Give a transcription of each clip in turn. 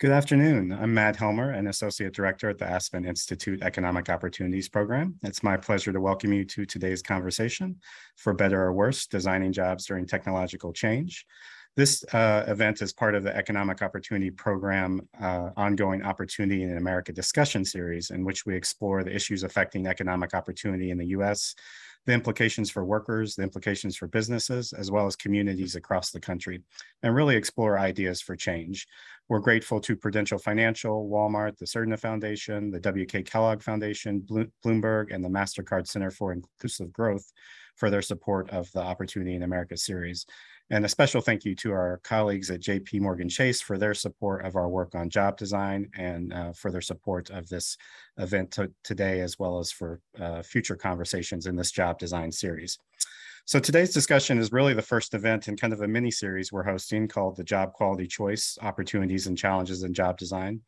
Good afternoon. I'm Matt Helmer, an Associate Director at the Aspen Institute Economic Opportunities Program. It's my pleasure to welcome you to today's conversation, For Better or Worse, Designing Jobs During Technological Change. This uh, event is part of the Economic Opportunity Program uh, ongoing Opportunity in America discussion series, in which we explore the issues affecting economic opportunity in the US, the implications for workers, the implications for businesses, as well as communities across the country, and really explore ideas for change. We're grateful to Prudential Financial, Walmart, the Surdna Foundation, the W.K. Kellogg Foundation, Bloomberg, and the MasterCard Center for Inclusive Growth for their support of the Opportunity in America series. And a special thank you to our colleagues at JP Morgan Chase for their support of our work on job design and uh, for their support of this event today, as well as for uh, future conversations in this job design series. So today's discussion is really the first event in kind of a mini series we're hosting called the Job Quality Choice, Opportunities and Challenges in Job Design.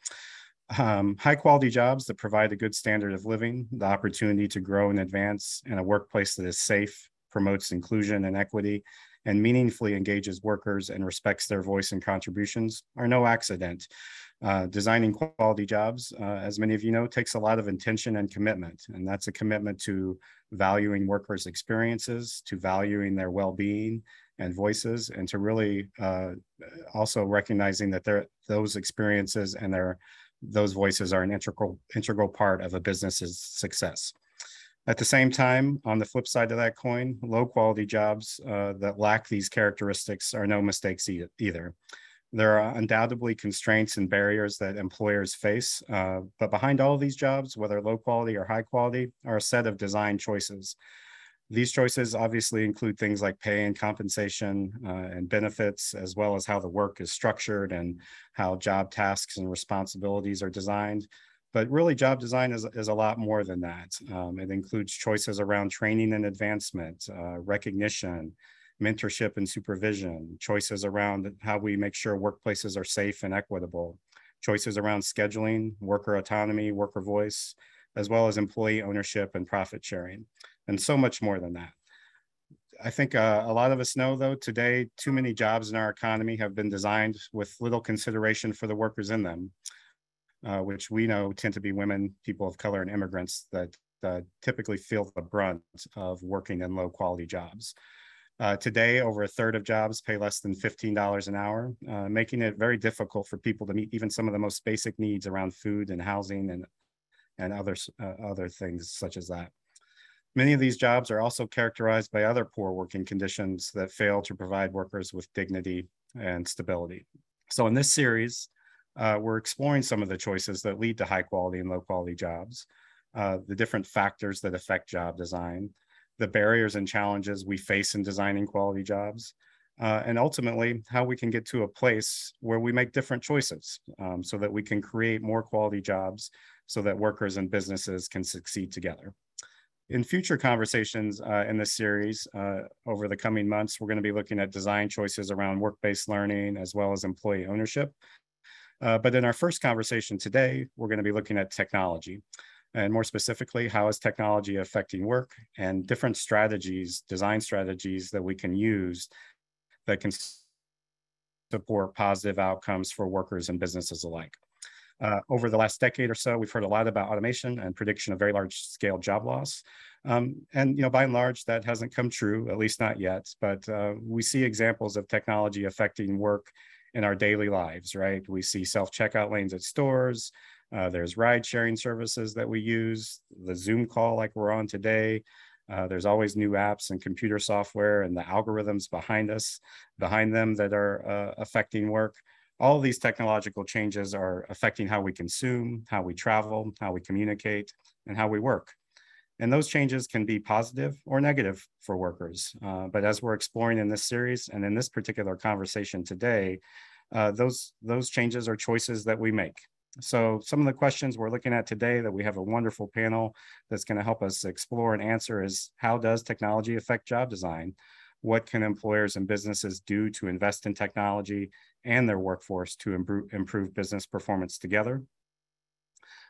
Um, high quality jobs that provide a good standard of living, the opportunity to grow and advance in a workplace that is safe, promotes inclusion and equity, and meaningfully engages workers and respects their voice and contributions are no accident. Uh, designing quality jobs, uh, as many of you know, takes a lot of intention and commitment. And that's a commitment to valuing workers' experiences, to valuing their well-being and voices, and to really uh, also recognizing that those experiences and their those voices are an integral integral part of a business's success. At the same time, on the flip side of that coin, low quality jobs uh, that lack these characteristics are no mistakes e either. There are undoubtedly constraints and barriers that employers face, uh, but behind all these jobs, whether low quality or high quality, are a set of design choices. These choices obviously include things like pay and compensation uh, and benefits, as well as how the work is structured and how job tasks and responsibilities are designed. But really, job design is, is a lot more than that. Um, it includes choices around training and advancement, uh, recognition, mentorship and supervision, choices around how we make sure workplaces are safe and equitable, choices around scheduling, worker autonomy, worker voice, as well as employee ownership and profit sharing, and so much more than that. I think uh, a lot of us know, though, today too many jobs in our economy have been designed with little consideration for the workers in them uh, which we know tend to be women, people of color, and immigrants that uh, typically feel the brunt of working in low quality jobs. Uh, today, over a third of jobs pay less than $15 an hour, uh, making it very difficult for people to meet even some of the most basic needs around food and housing and, and other, uh, other things such as that. Many of these jobs are also characterized by other poor working conditions that fail to provide workers with dignity and stability. So in this series, uh, we're exploring some of the choices that lead to high quality and low quality jobs, uh, the different factors that affect job design, the barriers and challenges we face in designing quality jobs, uh, and ultimately how we can get to a place where we make different choices um, so that we can create more quality jobs so that workers and businesses can succeed together. In future conversations uh, in this series uh, over the coming months, we're going to be looking at design choices around work-based learning as well as employee ownership uh, but in our first conversation today, we're going to be looking at technology and more specifically, how is technology affecting work and different strategies, design strategies that we can use that can support positive outcomes for workers and businesses alike. Uh, over the last decade or so, we've heard a lot about automation and prediction of very large scale job loss. Um, and you know, by and large, that hasn't come true, at least not yet. But uh, we see examples of technology affecting work in our daily lives, right? We see self-checkout lanes at stores. Uh, there's ride sharing services that we use, the Zoom call like we're on today. Uh, there's always new apps and computer software and the algorithms behind us, behind them that are uh, affecting work. All these technological changes are affecting how we consume, how we travel, how we communicate, and how we work. And those changes can be positive or negative for workers. Uh, but as we're exploring in this series and in this particular conversation today, uh, those, those changes are choices that we make. So some of the questions we're looking at today that we have a wonderful panel that's gonna help us explore and answer is how does technology affect job design? What can employers and businesses do to invest in technology and their workforce to improve, improve business performance together?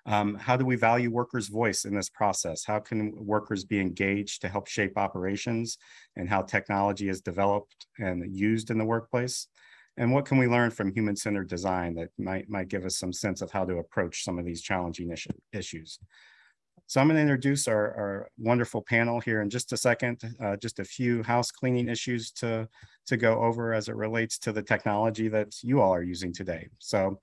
Um, how do we value workers' voice in this process? How can workers be engaged to help shape operations and how technology is developed and used in the workplace? And what can we learn from human-centered design that might, might give us some sense of how to approach some of these challenging issues. So I'm going to introduce our, our, wonderful panel here in just a second. Uh, just a few house cleaning issues to, to go over as it relates to the technology that you all are using today. So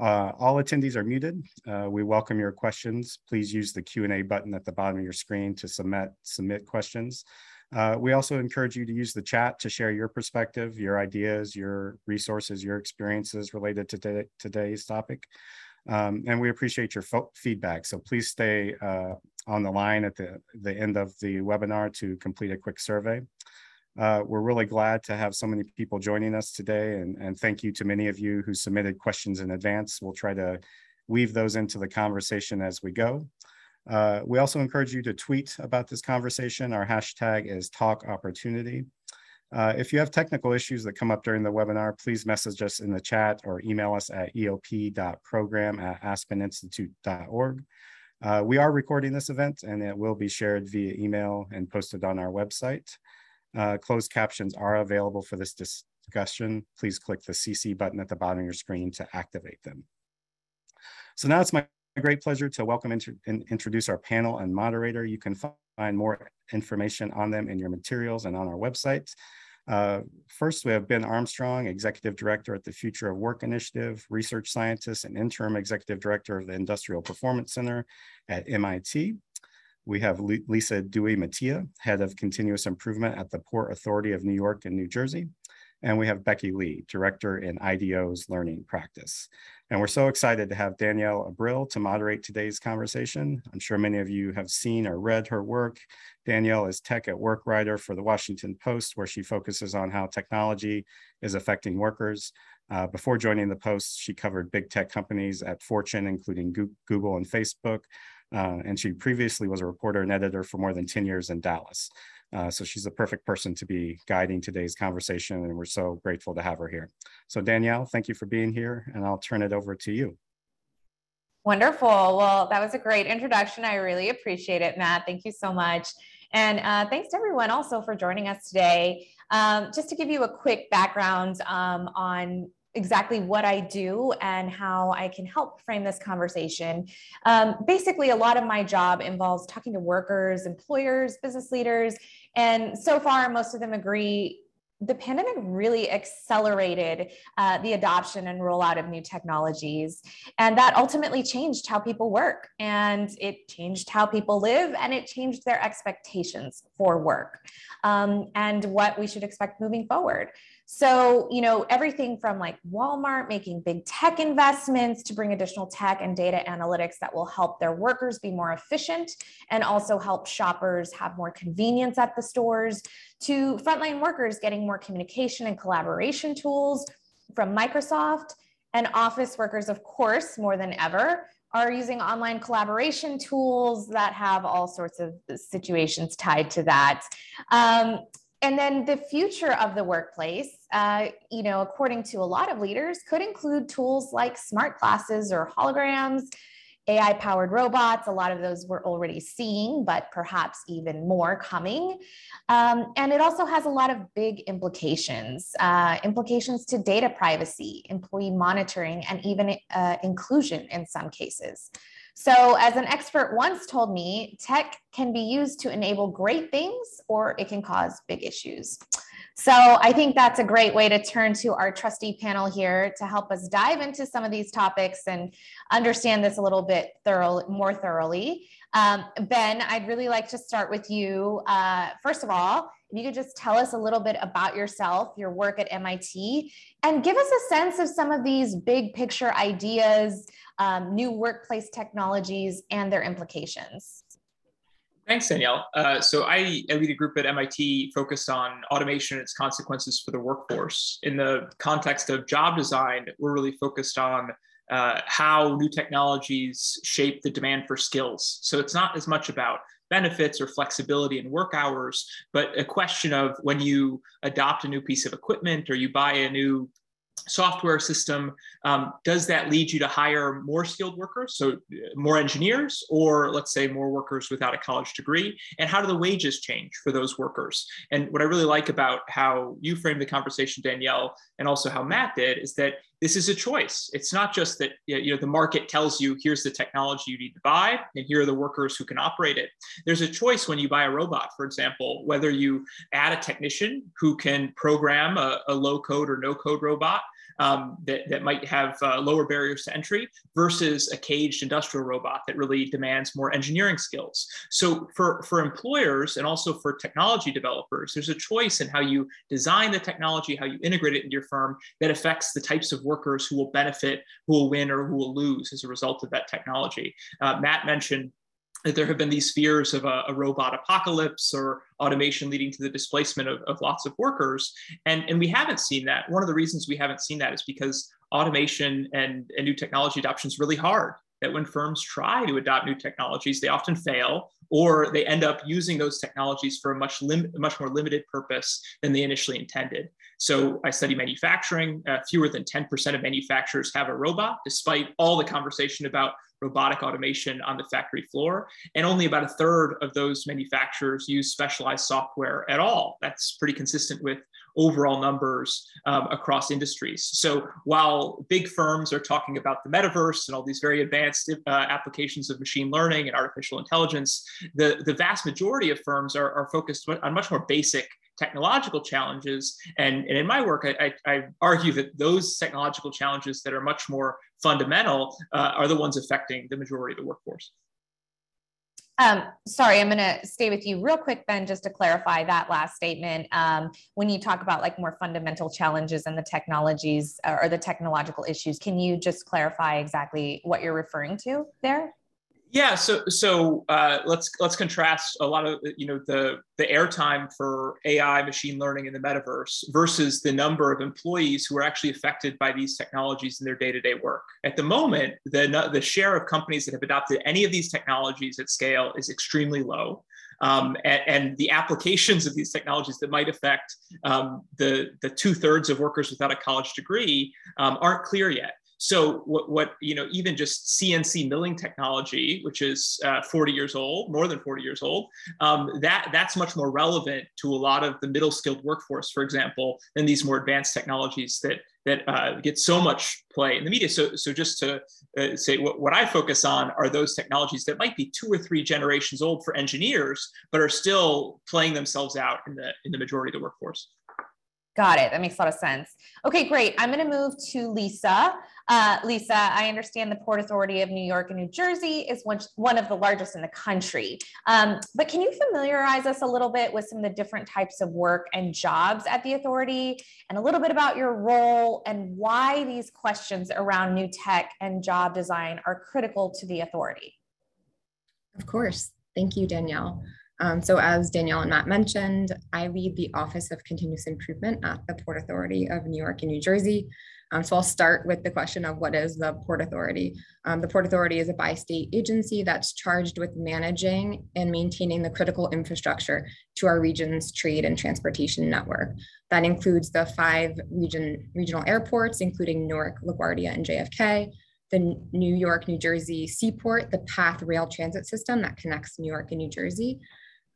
uh, all attendees are muted. Uh, we welcome your questions. Please use the Q&A button at the bottom of your screen to submit, submit questions. Uh, we also encourage you to use the chat to share your perspective, your ideas, your resources, your experiences related to today's topic. Um, and we appreciate your feedback. So please stay uh, on the line at the, the end of the webinar to complete a quick survey. Uh, we're really glad to have so many people joining us today and, and thank you to many of you who submitted questions in advance. We'll try to weave those into the conversation as we go. Uh, we also encourage you to tweet about this conversation. Our hashtag is talk opportunity. Uh, if you have technical issues that come up during the webinar, please message us in the chat or email us at eop.program at aspeninstitute.org. Uh, we are recording this event and it will be shared via email and posted on our website. Uh, closed captions are available for this discussion. Please click the CC button at the bottom of your screen to activate them. So now it's my great pleasure to welcome and introduce our panel and moderator. You can find more information on them in your materials and on our website. Uh, first, we have Ben Armstrong, Executive Director at the Future of Work Initiative, Research Scientist and Interim Executive Director of the Industrial Performance Center at MIT. We have Lisa Dewey Mattia, Head of Continuous Improvement at the Port Authority of New York and New Jersey. And we have Becky Lee, Director in IDEO's Learning Practice. And we're so excited to have Danielle Abril to moderate today's conversation. I'm sure many of you have seen or read her work. Danielle is tech at work writer for the Washington Post, where she focuses on how technology is affecting workers. Uh, before joining the Post, she covered big tech companies at Fortune, including Google and Facebook. Uh, and she previously was a reporter and editor for more than 10 years in Dallas. Uh, so she's the perfect person to be guiding today's conversation, and we're so grateful to have her here. So Danielle, thank you for being here, and I'll turn it over to you. Wonderful. Well, that was a great introduction. I really appreciate it, Matt. Thank you so much. And uh, thanks to everyone also for joining us today. Um, just to give you a quick background um, on exactly what I do and how I can help frame this conversation. Um, basically, a lot of my job involves talking to workers, employers, business leaders, and so far, most of them agree the pandemic really accelerated uh, the adoption and rollout of new technologies. And that ultimately changed how people work and it changed how people live and it changed their expectations for work um, and what we should expect moving forward. So, you know, everything from like Walmart making big tech investments to bring additional tech and data analytics that will help their workers be more efficient and also help shoppers have more convenience at the stores to frontline workers getting more communication and collaboration tools from Microsoft and office workers, of course, more than ever are using online collaboration tools that have all sorts of situations tied to that. Um, and then the future of the workplace, uh, you know, according to a lot of leaders, could include tools like smart glasses or holograms, AI powered robots. A lot of those we're already seeing, but perhaps even more coming. Um, and it also has a lot of big implications uh, implications to data privacy, employee monitoring, and even uh, inclusion in some cases. So, as an expert once told me, tech can be used to enable great things or it can cause big issues. So, I think that's a great way to turn to our trustee panel here to help us dive into some of these topics and understand this a little bit thorough, more thoroughly. Um, ben, I'd really like to start with you. Uh, first of all, if you could just tell us a little bit about yourself, your work at MIT, and give us a sense of some of these big picture ideas um, new workplace technologies and their implications. Thanks, Danielle. Uh, so I, I, lead a group at MIT focused on automation and its consequences for the workforce. In the context of job design, we're really focused on uh, how new technologies shape the demand for skills. So it's not as much about benefits or flexibility in work hours, but a question of when you adopt a new piece of equipment or you buy a new software system, um, does that lead you to hire more skilled workers, so uh, more engineers, or let's say more workers without a college degree? And how do the wages change for those workers? And what I really like about how you framed the conversation, Danielle, and also how Matt did, is that this is a choice. It's not just that you know the market tells you here's the technology you need to buy, and here are the workers who can operate it. There's a choice when you buy a robot, for example, whether you add a technician who can program a, a low code or no code robot um, that, that might have uh, lower barriers to entry versus a caged industrial robot that really demands more engineering skills. So for, for employers and also for technology developers, there's a choice in how you design the technology, how you integrate it into your firm that affects the types of workers who will benefit, who will win, or who will lose as a result of that technology. Uh, Matt mentioned that there have been these fears of a, a, robot apocalypse or automation leading to the displacement of, of lots of workers. And, and we haven't seen that. One of the reasons we haven't seen that is because automation and, and new technology adoption is really hard. That when firms try to adopt new technologies, they often fail or they end up using those technologies for a much, lim- much more limited purpose than they initially intended. So I study manufacturing. Uh, fewer than 10% of manufacturers have a robot, despite all the conversation about robotic automation on the factory floor. And only about a third of those manufacturers use specialized software at all. That's pretty consistent with overall numbers um, across industries. So while big firms are talking about the metaverse and all these very advanced uh, applications of machine learning and artificial intelligence, the, the vast majority of firms are, are focused on much more basic technological challenges. And, and in my work, I, I, I, argue that those technological challenges that are much more fundamental uh, are the ones affecting the majority of the workforce. Um, sorry, I'm going to stay with you real quick, Ben, just to clarify that last statement. Um, when you talk about like more fundamental challenges and the technologies uh, or the technological issues, can you just clarify exactly what you're referring to there? Yeah, so so uh, let's let's contrast a lot of you know the the airtime for AI, machine learning, in the metaverse versus the number of employees who are actually affected by these technologies in their day to day work. At the moment, the the share of companies that have adopted any of these technologies at scale is extremely low. Um, and, and, the applications of these technologies that might affect um, the, the two thirds of workers without a college degree um, aren't clear yet. So what, what, you know, even just CNC milling technology, which is uh, 40 years old, more than 40 years old, um, that that's much more relevant to a lot of the middle skilled workforce, for example, than these more advanced technologies that that uh, get so much play in the media. So, so just to uh, say what, what I focus on are those technologies that might be two or three generations old for engineers, but are still playing themselves out in the in the majority of the workforce. Got it. That makes a lot of sense. Okay, great. I'm going to move to Lisa. Uh, Lisa, I understand the Port Authority of New York and New Jersey is one, one of the largest in the country. Um, but can you familiarize us a little bit with some of the different types of work and jobs at the authority and a little bit about your role and why these questions around new tech and job design are critical to the authority? Of course. Thank you, Danielle. Um, so as Danielle and Matt mentioned, I lead the Office of Continuous Improvement at the Port Authority of New York and New Jersey. Um, so I'll start with the question of what is the Port Authority? Um, the Port Authority is a bi-state agency that's charged with managing and maintaining the critical infrastructure to our region's trade and transportation network. That includes the five region, regional airports, including Newark, LaGuardia, and JFK, the New York, New Jersey seaport, the PATH rail transit system that connects New York and New Jersey,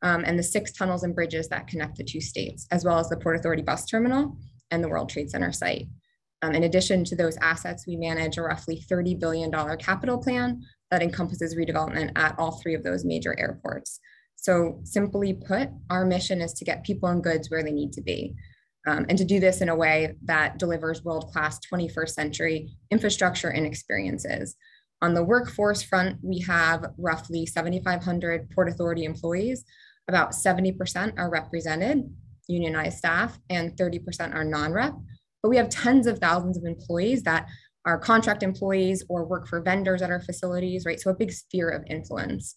um, and the six tunnels and bridges that connect the two states, as well as the Port Authority bus terminal and the World Trade Center site. Um, in addition to those assets, we manage a roughly $30 billion capital plan that encompasses redevelopment at all three of those major airports. So simply put, our mission is to get people and goods where they need to be. Um, and to do this in a way that delivers world-class 21st century infrastructure and experiences. On the workforce front, we have roughly 7,500 Port Authority employees about 70% are represented, unionized staff, and 30% are non-rep. But we have tens of thousands of employees that are contract employees or work for vendors at our facilities, right? So a big sphere of influence.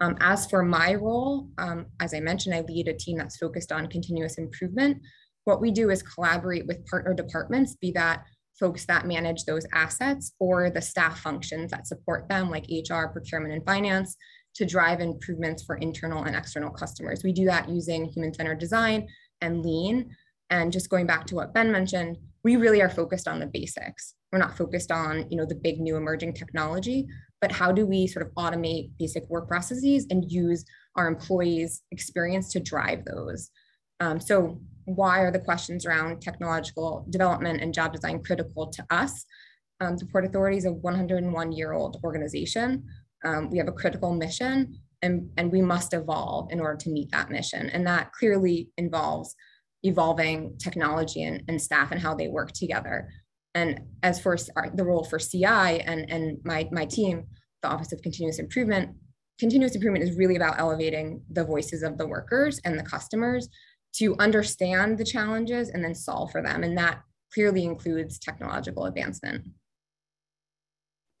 Um, as for my role, um, as I mentioned, I lead a team that's focused on continuous improvement. What we do is collaborate with partner departments, be that folks that manage those assets or the staff functions that support them, like HR, procurement, and finance, to drive improvements for internal and external customers. We do that using human-centered design and lean. And just going back to what Ben mentioned, we really are focused on the basics. We're not focused on, you know, the big new emerging technology, but how do we sort of automate basic work processes and use our employees' experience to drive those? Um, so why are the questions around technological development and job design critical to us? Um, the Port Authority is a 101 year old organization. Um, we have a critical mission and, and we must evolve in order to meet that mission. And that clearly involves evolving technology and, and staff and how they work together. And as for the role for CI and, and my, my team, the Office of Continuous Improvement, continuous improvement is really about elevating the voices of the workers and the customers to understand the challenges and then solve for them. And that clearly includes technological advancement.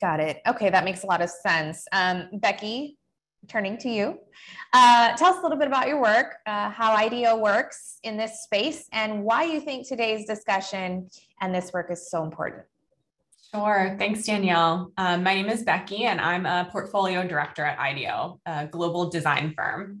Got it. Okay, that makes a lot of sense. Um, Becky, turning to you. Uh, tell us a little bit about your work, uh, how IDEO works in this space, and why you think today's discussion and this work is so important. Sure. Thanks, Danielle. Um, my name is Becky, and I'm a portfolio director at IDEO, a global design firm.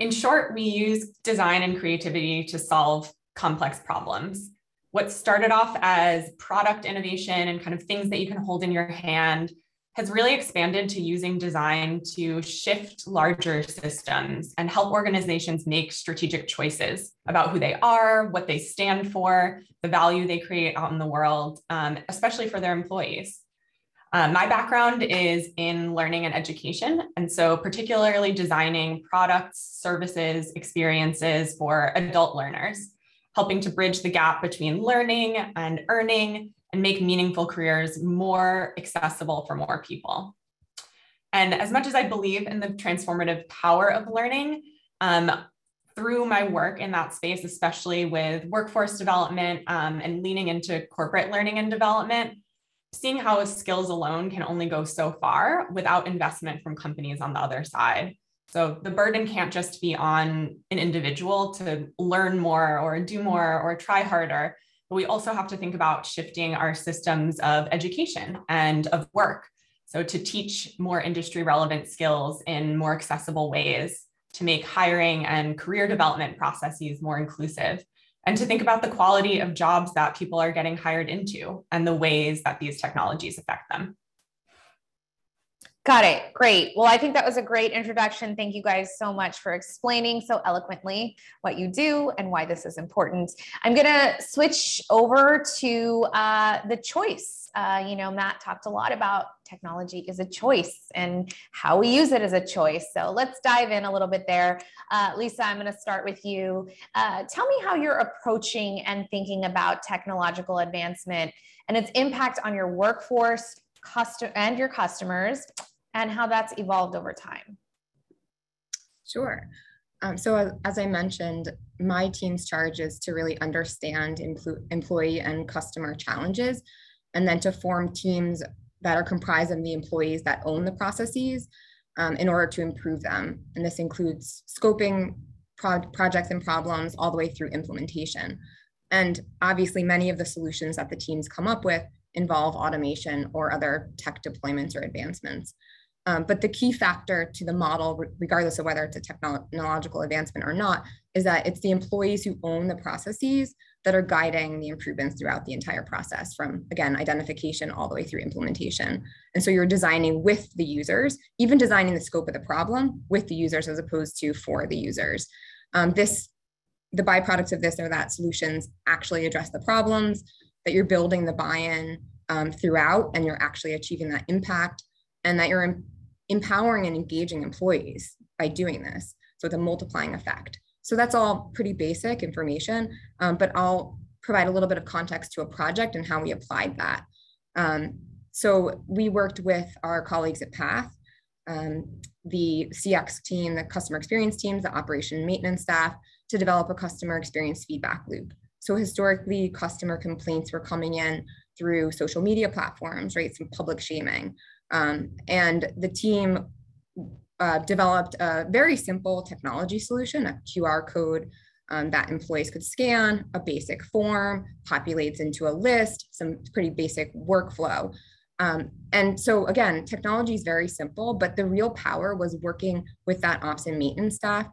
In short, we use design and creativity to solve complex problems. What started off as product innovation and kind of things that you can hold in your hand has really expanded to using design to shift larger systems and help organizations make strategic choices about who they are, what they stand for, the value they create out in the world, um, especially for their employees. Uh, my background is in learning and education, and so particularly designing products, services, experiences for adult learners, helping to bridge the gap between learning and earning and make meaningful careers more accessible for more people. And as much as I believe in the transformative power of learning, um, through my work in that space, especially with workforce development um, and leaning into corporate learning and development, seeing how skills alone can only go so far without investment from companies on the other side. So the burden can't just be on an individual to learn more or do mm-hmm. more or try harder. But we also have to think about shifting our systems of education and of work. So, to teach more industry relevant skills in more accessible ways, to make hiring and career development processes more inclusive, and to think about the quality of jobs that people are getting hired into and the ways that these technologies affect them. Got it. Great. Well, I think that was a great introduction. Thank you guys so much for explaining so eloquently what you do and why this is important. I'm going to switch over to uh, the choice. Uh, you know, Matt talked a lot about technology is a choice and how we use it as a choice. So let's dive in a little bit there. Uh, Lisa, I'm going to start with you. Uh, tell me how you're approaching and thinking about technological advancement and its impact on your workforce and your customers and how that's evolved over time. Sure. Um, so as I mentioned, my team's charge is to really understand empl employee and customer challenges, and then to form teams that are comprised of the employees that own the processes um, in order to improve them. And this includes scoping pro projects and problems all the way through implementation. And obviously many of the solutions that the teams come up with involve automation or other tech deployments or advancements. Um, but the key factor to the model, regardless of whether it's a technological advancement or not, is that it's the employees who own the processes that are guiding the improvements throughout the entire process from, again, identification all the way through implementation. And so you're designing with the users, even designing the scope of the problem with the users as opposed to for the users. Um, this, the byproducts of this are that solutions actually address the problems, that you're building the buy-in um, throughout and you're actually achieving that impact and that you're empowering and engaging employees by doing this. So the multiplying effect. So that's all pretty basic information, um, but I'll provide a little bit of context to a project and how we applied that. Um, so we worked with our colleagues at Path, um, the CX team, the customer experience teams, the operation maintenance staff to develop a customer experience feedback loop. So historically, customer complaints were coming in through social media platforms, right? Some public shaming. Um, and the team uh, developed a very simple technology solution, a QR code um, that employees could scan, a basic form, populates into a list, some pretty basic workflow. Um, and so again, technology is very simple, but the real power was working with that ops and maintenance staff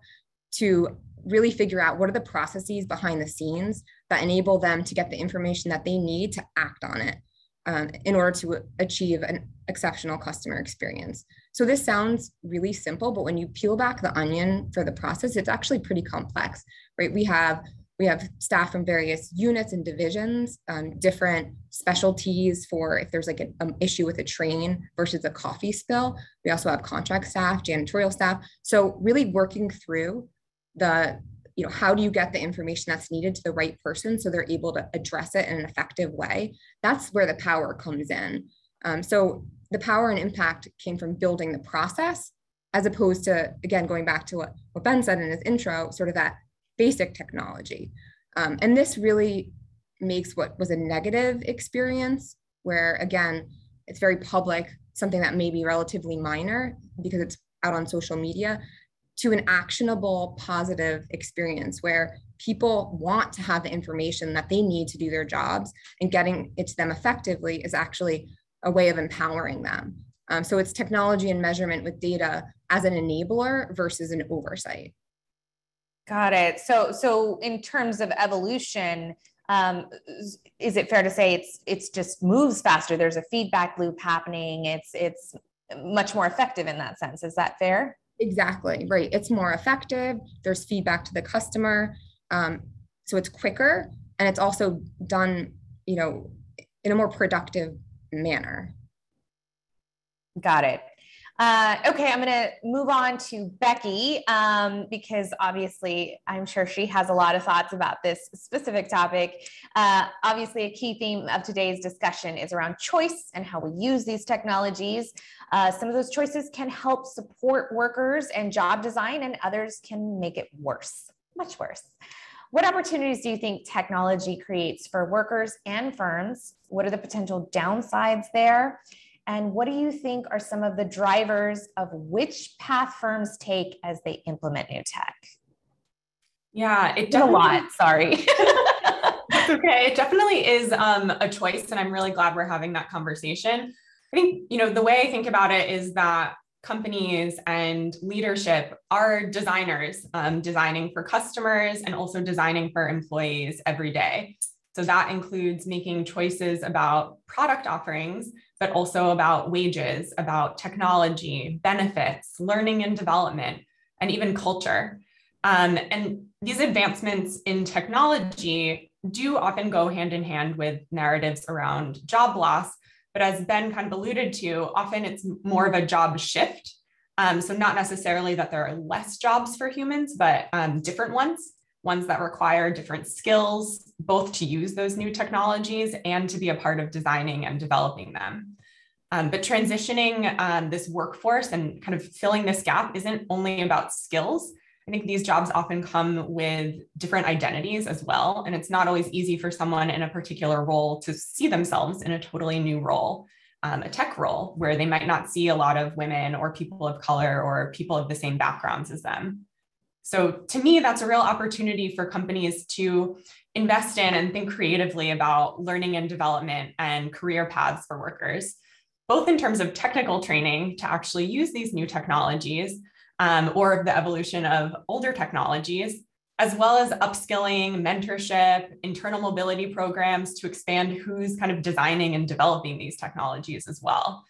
to really figure out what are the processes behind the scenes that enable them to get the information that they need to act on it um, in order to achieve an exceptional customer experience. So this sounds really simple, but when you peel back the onion for the process, it's actually pretty complex, right? We have we have staff from various units and divisions, um, different specialties for if there's like an um, issue with a train versus a coffee spill. We also have contract staff, janitorial staff. So really working through the you know how do you get the information that's needed to the right person so they're able to address it in an effective way? That's where the power comes in. Um, so the power and impact came from building the process as opposed to again going back to what, what ben said in his intro sort of that basic technology. Um, and this really makes what was a negative experience where again it's very public something that may be relatively minor because it's out on social media to an actionable positive experience where people want to have the information that they need to do their jobs and getting it to them effectively is actually a way of empowering them. Um, so it's technology and measurement with data as an enabler versus an oversight. Got it. So, so in terms of evolution, um, is it fair to say it's it's just moves faster? There's a feedback loop happening. It's it's much more effective in that sense. Is that fair? Exactly, right. It's more effective. There's feedback to the customer. Um, so it's quicker and it's also done, you know, in a more productive manner. Got it. Uh, okay, I'm going to move on to Becky um, because obviously I'm sure she has a lot of thoughts about this specific topic. Uh, obviously, a key theme of today's discussion is around choice and how we use these technologies. Uh, some of those choices can help support workers and job design, and others can make it worse, much worse. What opportunities do you think technology creates for workers and firms? What are the potential downsides there? And what do you think are some of the drivers of which path firms take as they implement new tech? Yeah, it a lot. Sorry. That's okay. It definitely is um, a choice, and I'm really glad we're having that conversation. I think you know the way I think about it is that companies and leadership are designers, um, designing for customers and also designing for employees every day. So that includes making choices about product offerings, but also about wages, about technology, benefits, learning and development, and even culture. Um, and these advancements in technology do often go hand in hand with narratives around job loss. But as Ben kind of alluded to, often it's more of a job shift. Um, so, not necessarily that there are less jobs for humans, but um, different ones ones that require different skills, both to use those new technologies and to be a part of designing and developing them. Um, but transitioning um, this workforce and kind of filling this gap isn't only about skills. I think these jobs often come with different identities as well. And it's not always easy for someone in a particular role to see themselves in a totally new role, um, a tech role, where they might not see a lot of women or people of color or people of the same backgrounds as them. So to me, that's a real opportunity for companies to invest in and think creatively about learning and development and career paths for workers, both in terms of technical training to actually use these new technologies um, or the evolution of older technologies, as well as upskilling, mentorship, internal mobility programs to expand who's kind of designing and developing these technologies as well.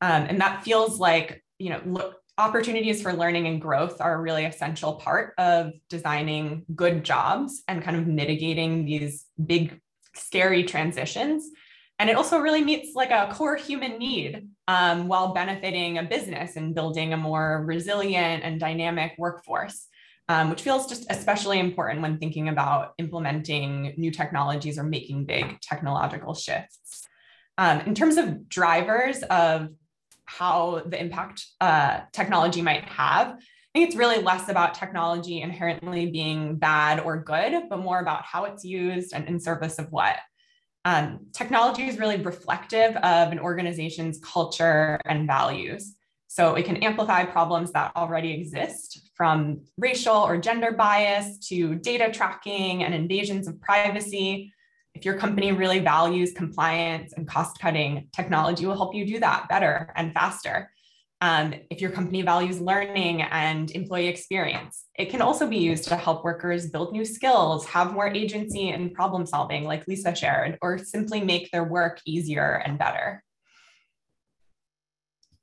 Um, and that feels like, you know, look, opportunities for learning and growth are a really essential part of designing good jobs and kind of mitigating these big, scary transitions. And it also really meets like a core human need um, while benefiting a business and building a more resilient and dynamic workforce, um, which feels just especially important when thinking about implementing new technologies or making big technological shifts. Um, in terms of drivers of how the impact uh, technology might have. I think it's really less about technology inherently being bad or good, but more about how it's used and in service of what. Um, technology is really reflective of an organization's culture and values. So it can amplify problems that already exist from racial or gender bias to data tracking and invasions of privacy if your company really values compliance and cost cutting, technology will help you do that better and faster. Um, if your company values learning and employee experience, it can also be used to help workers build new skills, have more agency in problem solving, like Lisa shared, or simply make their work easier and better.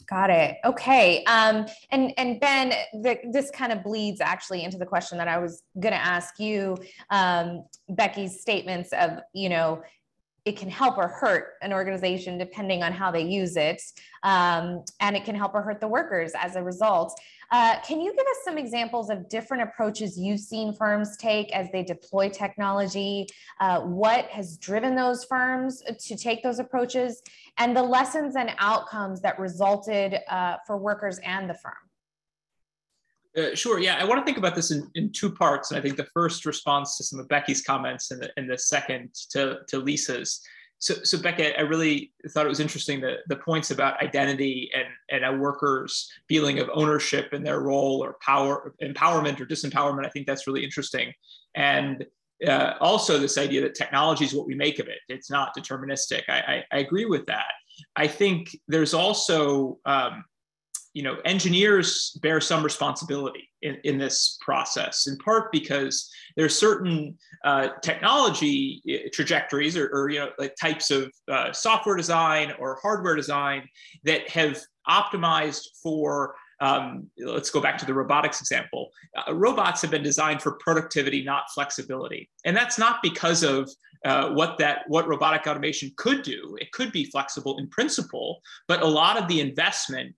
Got it. Okay. Um, and and Ben, the, this kind of bleeds actually into the question that I was going to ask you, um, Becky's statements of you know it can help or hurt an organization depending on how they use it, um, and it can help or hurt the workers as a result. Uh, can you give us some examples of different approaches you've seen firms take as they deploy technology? Uh, what has driven those firms to take those approaches, and the lessons and outcomes that resulted uh, for workers and the firm? Uh, sure. Yeah, I want to think about this in, in two parts. And I think the first response to some of Becky's comments and the, and the second to, to Lisa's. So, so Becky, I really thought it was interesting the, the points about identity and, and a worker's feeling of ownership in their role or power, empowerment or disempowerment. I think that's really interesting. And uh, also this idea that technology is what we make of it. It's not deterministic. I, I, I agree with that. I think there's also um, you know, engineers bear some responsibility in, in this process, in part because there are certain uh, technology uh, trajectories or, or, you know, like types of uh, software design or hardware design that have optimized for um, let's go back to the robotics example. Uh, robots have been designed for productivity, not flexibility, and that's not because of uh, what that what robotic automation could do. It could be flexible in principle, but a lot of the investment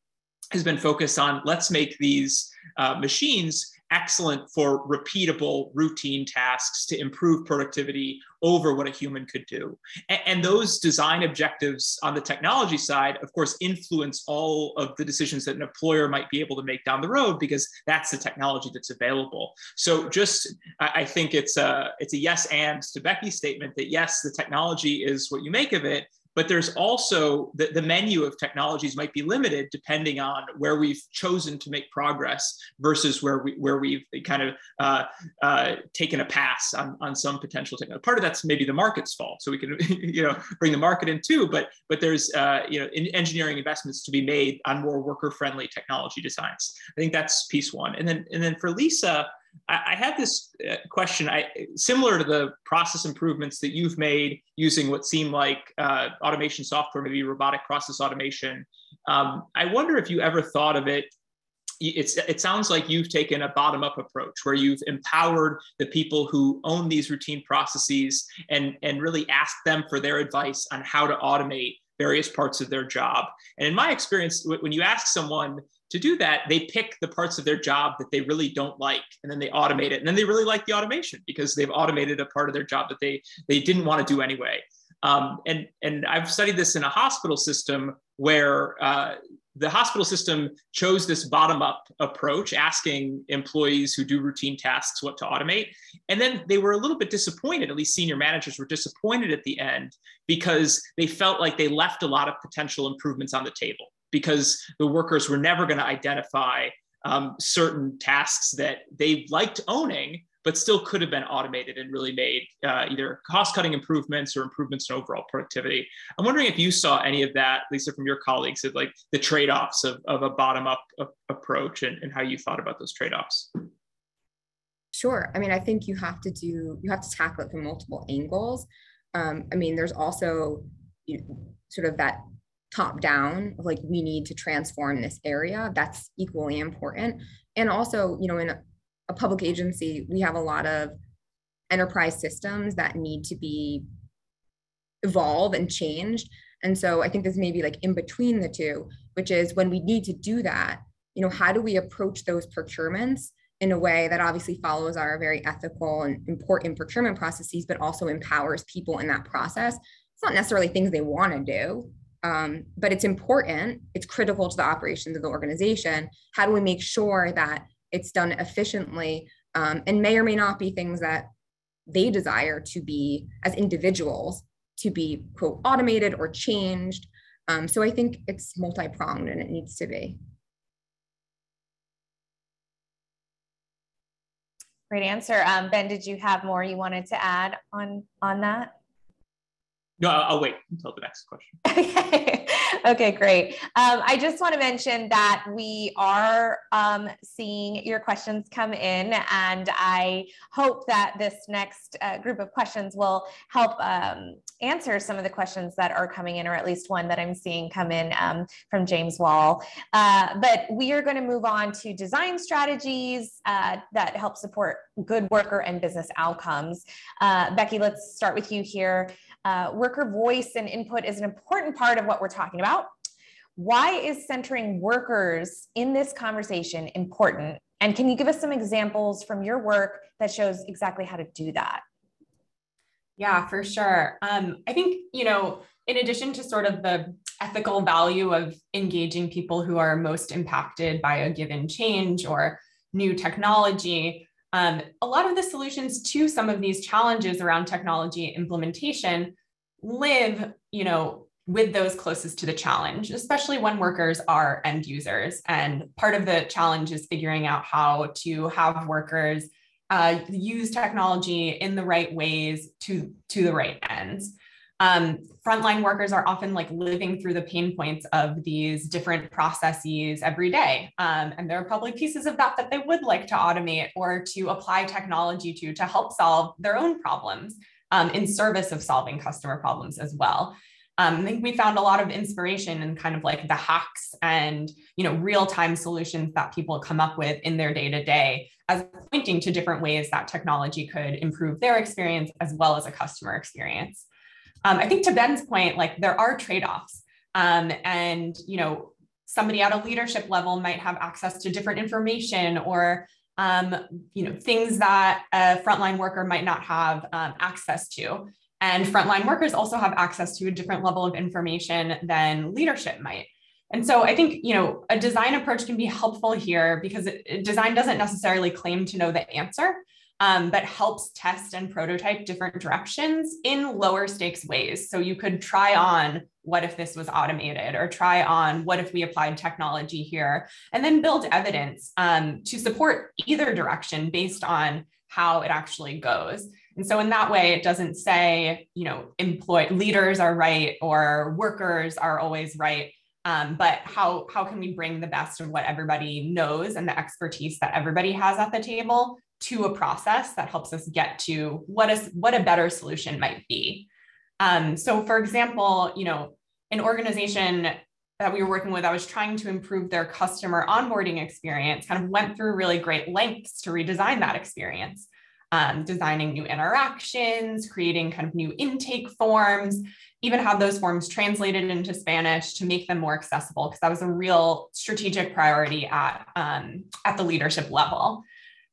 has been focused on let's make these uh, machines excellent for repeatable routine tasks to improve productivity over what a human could do. And, and, those design objectives on the technology side, of course, influence all of the decisions that an employer might be able to make down the road because that's the technology that's available. So just, I think it's a, it's a yes and to Becky's statement that yes, the technology is what you make of it, but there's also the, the menu of technologies might be limited depending on where we've chosen to make progress versus where we where we've kind of uh, uh, taken a pass on, on some potential technology. Part of that's maybe the market's fault, so we can you know bring the market in too. But but there's uh, you know engineering investments to be made on more worker friendly technology designs. I think that's piece one, and then and then for Lisa. I, had this uh, question, I, similar to the process improvements that you've made using what seem like uh, automation software, maybe robotic process automation. Um, I wonder if you ever thought of it it's, it sounds like you've taken a bottom up approach where you've empowered the people who own these routine processes and, and really asked them for their advice on how to automate various parts of their job. And in my experience, when you ask someone to do that, they pick the parts of their job that they really don't like, and then they automate it. And then they really like the automation because they've automated a part of their job that they they didn't want to do anyway. Um, and and I've studied this in a hospital system where uh, the hospital system chose this bottom up approach, asking employees who do routine tasks what to automate. And then they were a little bit disappointed, at least senior managers were disappointed at the end because they felt like they left a lot of potential improvements on the table because the workers were never going to identify um, certain tasks that they liked owning, but still could have been automated and really made uh, either cost cutting improvements or improvements in overall productivity. I'm wondering if you saw any of that, Lisa, from your colleagues, of like the trade offs of, of a bottom up approach and, and how you thought about those trade offs. Sure. I mean, I think you have to do, you have to tackle it from multiple angles. Um, I mean, there's also you know, sort of that top down like we need to transform this area. That's equally important. And also you know in a, public agency we have a lot of enterprise systems that need to be evolve and changed. And so i think this may be like in between the two which is when we need to do that you know how do we approach those procurements in a way that obviously follows our very ethical and important procurement processes but also empowers people in that process? It's not necessarily things they want to do um, but it's important, it's critical to the operations of the organization. How do we make sure that it's done efficiently um, and may or may not be things that they desire to be as individuals to be quote automated or changed. Um, so I think it's multi-pronged and it needs to be. Great answer. Um, ben, did you have more you wanted to add on, on that? No, I'll, wait until the next question. okay. okay, great. Um, I just want to mention that we are um, seeing your questions come in, and I hope that this next uh, group of questions will help um, answer some of the questions that are coming in, or at least one that I'm seeing come in um, from James Wall. Uh, but we are going to move on to design strategies uh, that help support good worker and business outcomes. Uh, Becky, let's start with you here. Uh, worker voice and input is an important part of what we're talking about. Why is centering workers in this conversation important? And can you give us some examples from your work that shows exactly how to do that? Yeah, for sure. Um, I think, you know, in addition to sort of the ethical value of engaging people who are most impacted by a given change or new technology, um, a lot of the solutions to some of these challenges around technology implementation live, you know, with those closest to the challenge, especially when workers are end users. And part of the challenge is figuring out how to have workers uh, use technology in the right ways to, to the right ends um, frontline workers are often like living through the pain points of these different processes every day. Um, and there are probably pieces of that that they would like to automate or to apply technology to to help solve their own problems um, in service of solving customer problems as well. Um, I think we found a lot of inspiration in kind of like the hacks and you know real-time solutions that people come up with in their day-to-day as pointing to different ways that technology could improve their experience as well as a customer experience. Um, I think to Ben's point, like there are trade-offs. Um, and you know, somebody at a leadership level might have access to different information or um, you know, things that a frontline worker might not have um, access to. And frontline workers also have access to a different level of information than leadership might. And so I think, you know, a design approach can be helpful here because design doesn't necessarily claim to know the answer, um, but helps test and prototype different directions in lower stakes ways. So you could try on what if this was automated or try on what if we applied technology here and then build evidence um, to support either direction based on how it actually goes. And so in that way, it doesn't say, you know, employ leaders are right or workers are always right. Um, but how how can we bring the best of what everybody knows and the expertise that everybody has at the table to a process that helps us get to what is what a better solution might be. Um, so for example, you know, an organization that we were working with, I was trying to improve their customer onboarding experience, kind of went through really great lengths to redesign that experience. Um, designing new interactions, creating kind of new intake forms, even had those forms translated into Spanish to make them more accessible, because that was a real strategic priority at, um, at the leadership level.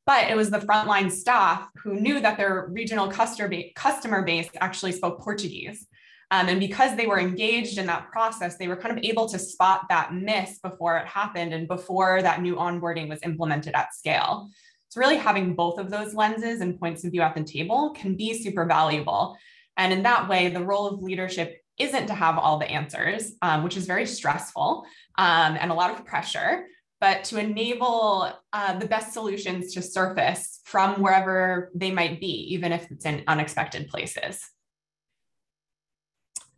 But it was the frontline staff who knew that their regional customer base actually spoke Portuguese. Um, and because they were engaged in that process, they were kind of able to spot that miss before it happened and before that new onboarding was implemented at scale. So, really having both of those lenses and points of view at the table can be super valuable. And in that way, the role of leadership isn't to have all the answers, um, which is very stressful um, and a lot of pressure but to enable uh, the best solutions to surface from wherever they might be, even if it's in unexpected places.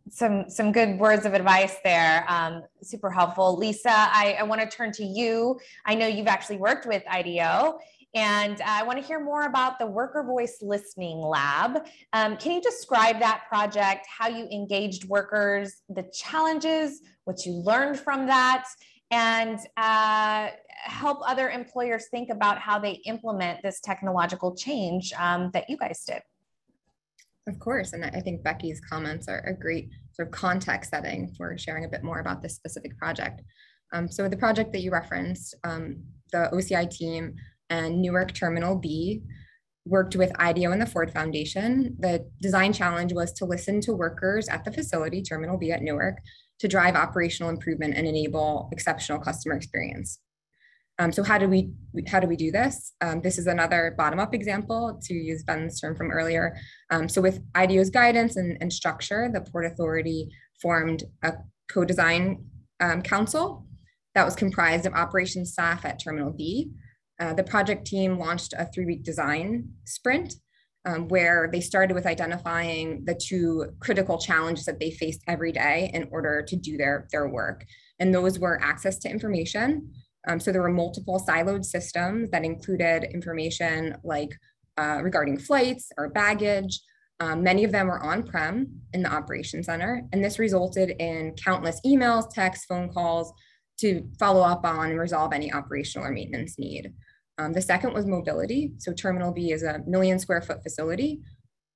Some, some good words of advice there. Um, super helpful. Lisa, I, I want to turn to you. I know you've actually worked with IDEO and I want to hear more about the Worker Voice Listening Lab. Um, can you describe that project, how you engaged workers, the challenges, what you learned from that, and uh, help other employers think about how they implement this technological change um, that you guys did. Of course, and I think Becky's comments are a great sort of context setting for sharing a bit more about this specific project. Um, so the project that you referenced, um, the OCI team and Newark Terminal B worked with IDEO and the Ford Foundation. The design challenge was to listen to workers at the facility, Terminal B at Newark, to drive operational improvement and enable exceptional customer experience. Um, so how do we how do we do this? Um, this is another bottom-up example to use Ben's term from earlier. Um, so with IDEO's guidance and, and, structure, the Port Authority formed a co-design um, council that was comprised of operations staff at Terminal B. Uh, the project team launched a three-week design sprint um, where they started with identifying the two critical challenges that they faced every day in order to do their, their work. And those were access to information. Um, so there were multiple siloed systems that included information like uh, regarding flights or baggage. Um, many of them were on-prem in the operations center, and this resulted in countless emails, texts, phone calls to follow up on and resolve any operational or maintenance need. Um, the second was mobility. So Terminal B is a million square foot facility.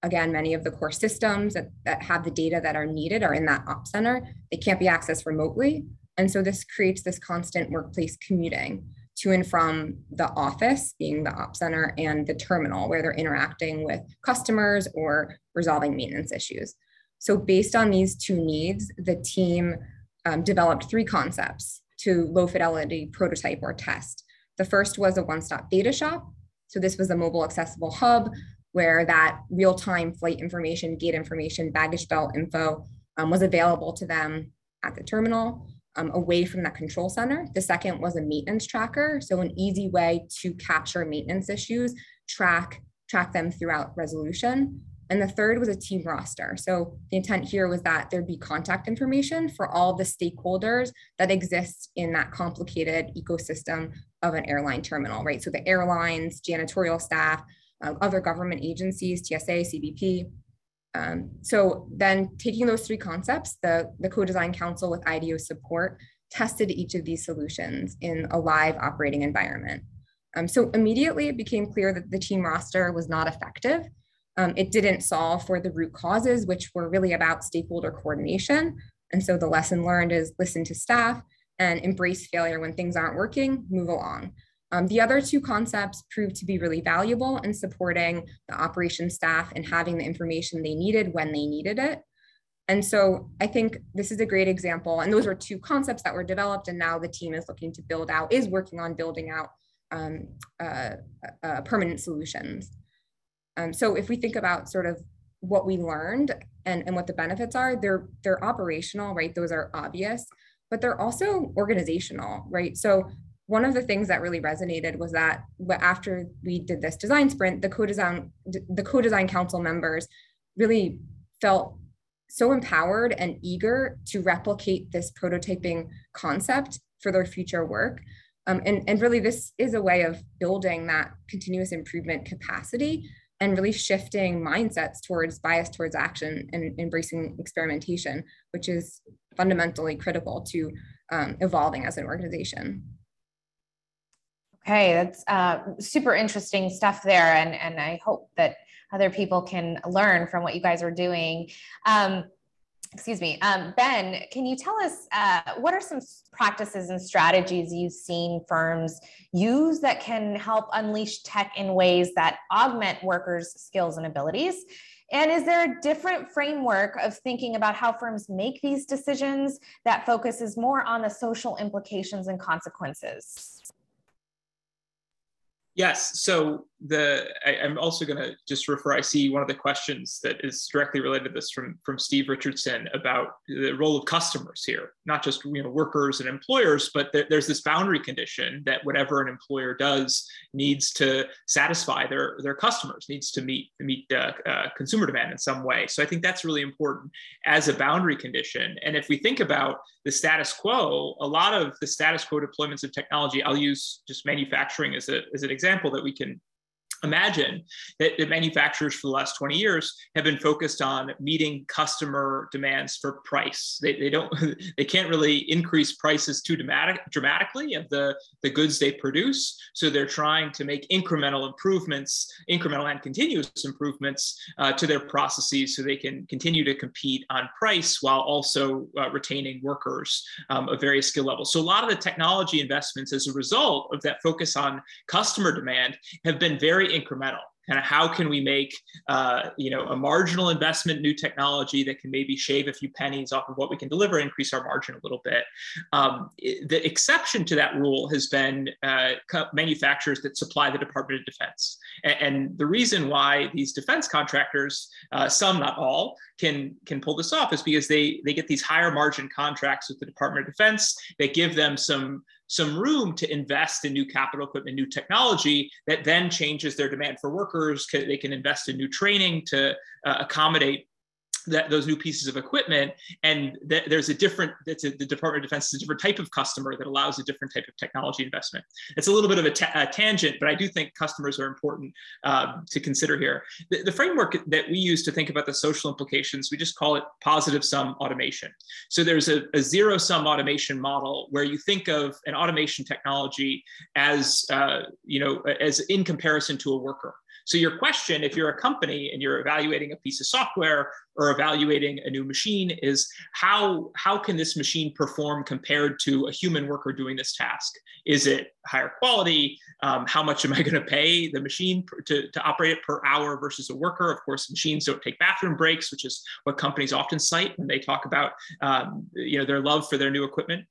Again, many of the core systems that, that have the data that are needed are in that op center. They can't be accessed remotely. And so this creates this constant workplace commuting to and from the office, being the op center, and the terminal, where they're interacting with customers or resolving maintenance issues. So, based on these two needs, the team um, developed three concepts to low fidelity prototype or test. The first was a one stop data shop. So, this was a mobile accessible hub where that real time flight information, gate information, baggage belt info um, was available to them at the terminal um, away from that control center. The second was a maintenance tracker. So an easy way to capture maintenance issues, track, track them throughout resolution. And the third was a team roster. So the intent here was that there'd be contact information for all the stakeholders that exist in that complicated ecosystem of an airline terminal, right? So the airlines, janitorial staff, uh, other government agencies, TSA, CBP, um, so then taking those three concepts, the, the co-design council with IDEO support tested each of these solutions in a live operating environment. Um, so immediately it became clear that the team roster was not effective. Um, it didn't solve for the root causes, which were really about stakeholder coordination. And so the lesson learned is listen to staff and embrace failure when things aren't working, move along. Um, the other two concepts proved to be really valuable in supporting the operations staff and having the information they needed when they needed it. And so I think this is a great example. And those were two concepts that were developed, and now the team is looking to build out, is working on building out um, uh, uh, permanent solutions. Um, so if we think about sort of what we learned and, and what the benefits are, they're they're operational, right? Those are obvious, but they're also organizational, right? So one of the things that really resonated was that after we did this design sprint, the co-design the co-design council members really felt so empowered and eager to replicate this prototyping concept for their future work. Um, and, and really, this is a way of building that continuous improvement capacity and really shifting mindsets towards bias towards action and embracing experimentation, which is fundamentally critical to um, evolving as an organization. Okay, that's uh, super interesting stuff there, and and I hope that other people can learn from what you guys are doing. Um, excuse me, um, Ben, can you tell us uh, what are some practices and strategies you've seen firms use that can help unleash tech in ways that augment workers' skills and abilities? And is there a different framework of thinking about how firms make these decisions that focuses more on the social implications and consequences? Yes. So the I, am also going to just refer. I see one of the questions that is directly related to this from from Steve Richardson about the role of customers here, not just you know workers and employers, but th- there's this boundary condition that whatever an employer does needs to satisfy their their customers, needs to meet meet uh, uh, consumer demand in some way. So I think that's really important as a boundary condition. And if we think about the status quo, a lot of the status quo deployments of technology, I'll use just manufacturing as a as an example that we can imagine that, the manufacturers for the last 20 years have been focused on meeting customer demands for price. They, they don't they can't really increase prices too dramatic, dramatically of the, the goods they produce. So they're trying to make incremental improvements incremental and continuous improvements uh, to their processes so they can continue to compete on price while also uh, retaining workers um, of various skill levels. So a lot of the technology investments as a result of that focus on customer demand have been very incremental kind of how can we make uh, you know a marginal investment new technology that can maybe shave a few pennies off of what we can deliver increase our margin a little bit um, the exception to that rule has been uh, manufacturers that supply the department of defense And, and the reason why these defense contractors, uh, some not all, can can pull this off is because they they get these higher margin contracts with the Department of Defense. that give them some some room to invest in new capital equipment, new technology that then changes their demand for workers. They can invest in new training to uh, accommodate that those new pieces of equipment and th- there's a different that's the department of defense is a different type of customer that allows a different type of technology investment. It's a little bit of a, ta- a tangent but i do think customers are important uh, to consider here. The, the, framework that we use to think about the social implications we just call it positive sum automation. So there's a, a zero sum automation model where you think of an automation technology as uh, you know as in comparison to a worker so your question, if you're a company and you're evaluating a piece of software or evaluating a new machine is how, how can this machine perform compared to a human worker doing this task? Is it higher quality? Um, how much am I gonna pay the machine to, to operate it per hour versus a worker? Of course, machines don't take bathroom breaks, which is what companies often cite when they talk about um, you know, their love for their new equipment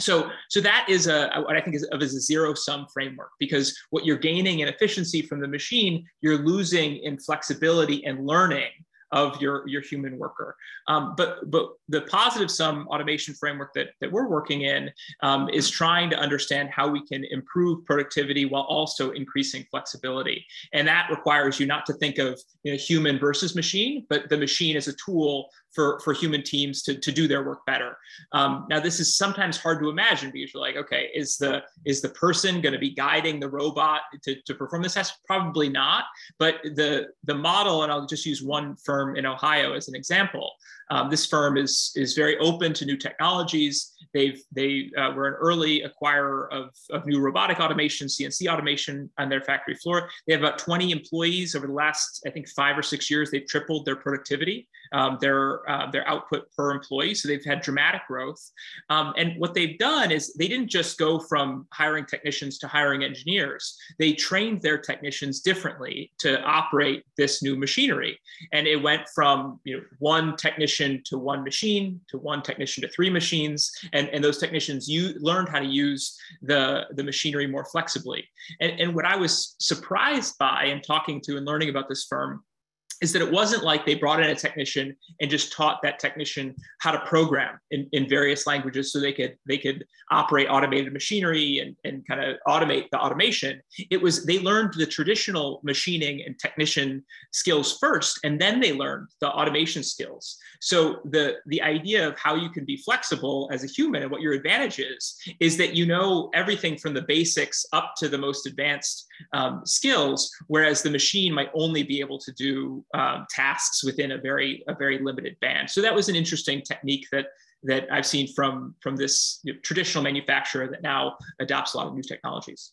so so that is a what i think is of as a zero sum framework because what you're gaining in efficiency from the machine you're losing in flexibility and learning of your, your human worker. Um, but, but the positive sum automation framework that, that we're working in um, is trying to understand how we can improve productivity while also increasing flexibility. And that requires you not to think of you know, human versus machine, but the machine as a tool for, for human teams to, to do their work better. Um, now, this is sometimes hard to imagine because you're like, okay, is the, is the person going to be guiding the robot to, to perform this task? Probably not. But the, the model, and I'll just use one firm in Ohio as an example. Um, this firm is, is very open to new technologies. They've, they uh, were an early acquirer of, of new robotic automation, CNC automation on their factory floor. They have about 20 employees over the last, I think, five or six years. They've tripled their productivity, um, their, uh, their output per employee. So they've had dramatic growth. Um, and what they've done is they didn't just go from hiring technicians to hiring engineers. They trained their technicians differently to operate this new machinery. And it went from you know, one technician technician to one machine, to one technician to three machines, and, and those technicians you learned how to use the, the machinery more flexibly. And, and what I was surprised by in talking to and learning about this firm is that it wasn't like they brought in a technician and just taught that technician how to program in, in various languages so they could they could operate automated machinery and, and kind of automate the automation. It was they learned the traditional machining and technician skills first and then they learned the automation skills. So the the idea of how you can be flexible as a human and what your advantage is is that you know everything from the basics up to the most advanced um, skills whereas the machine might only be able to do um, tasks within a very a very limited band. So that was an interesting technique that that I've seen from from this you know, traditional manufacturer that now adopts a lot of new technologies.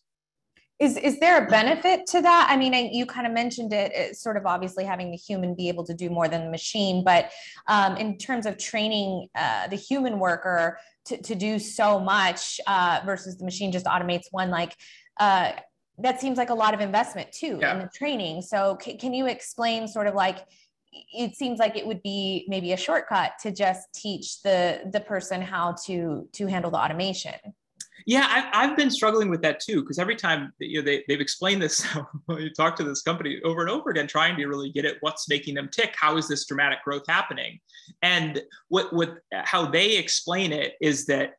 Is is there a benefit to that? I mean, you kind of mentioned it, it's sort of obviously having the human be able to do more than the machine, but um, in terms of training uh, the human worker to, to do so much uh, versus the machine just automates one, like uh, that seems like a lot of investment too yeah. in the training. So c- can you explain sort of like it seems like it would be maybe a shortcut to just teach the the person how to to handle the automation. Yeah, I've, I've been struggling with that too because every time you know they, they've explained this you talk to this company over and over again, trying to really get at what's making them tick. How is this dramatic growth happening? And what what how they explain it is that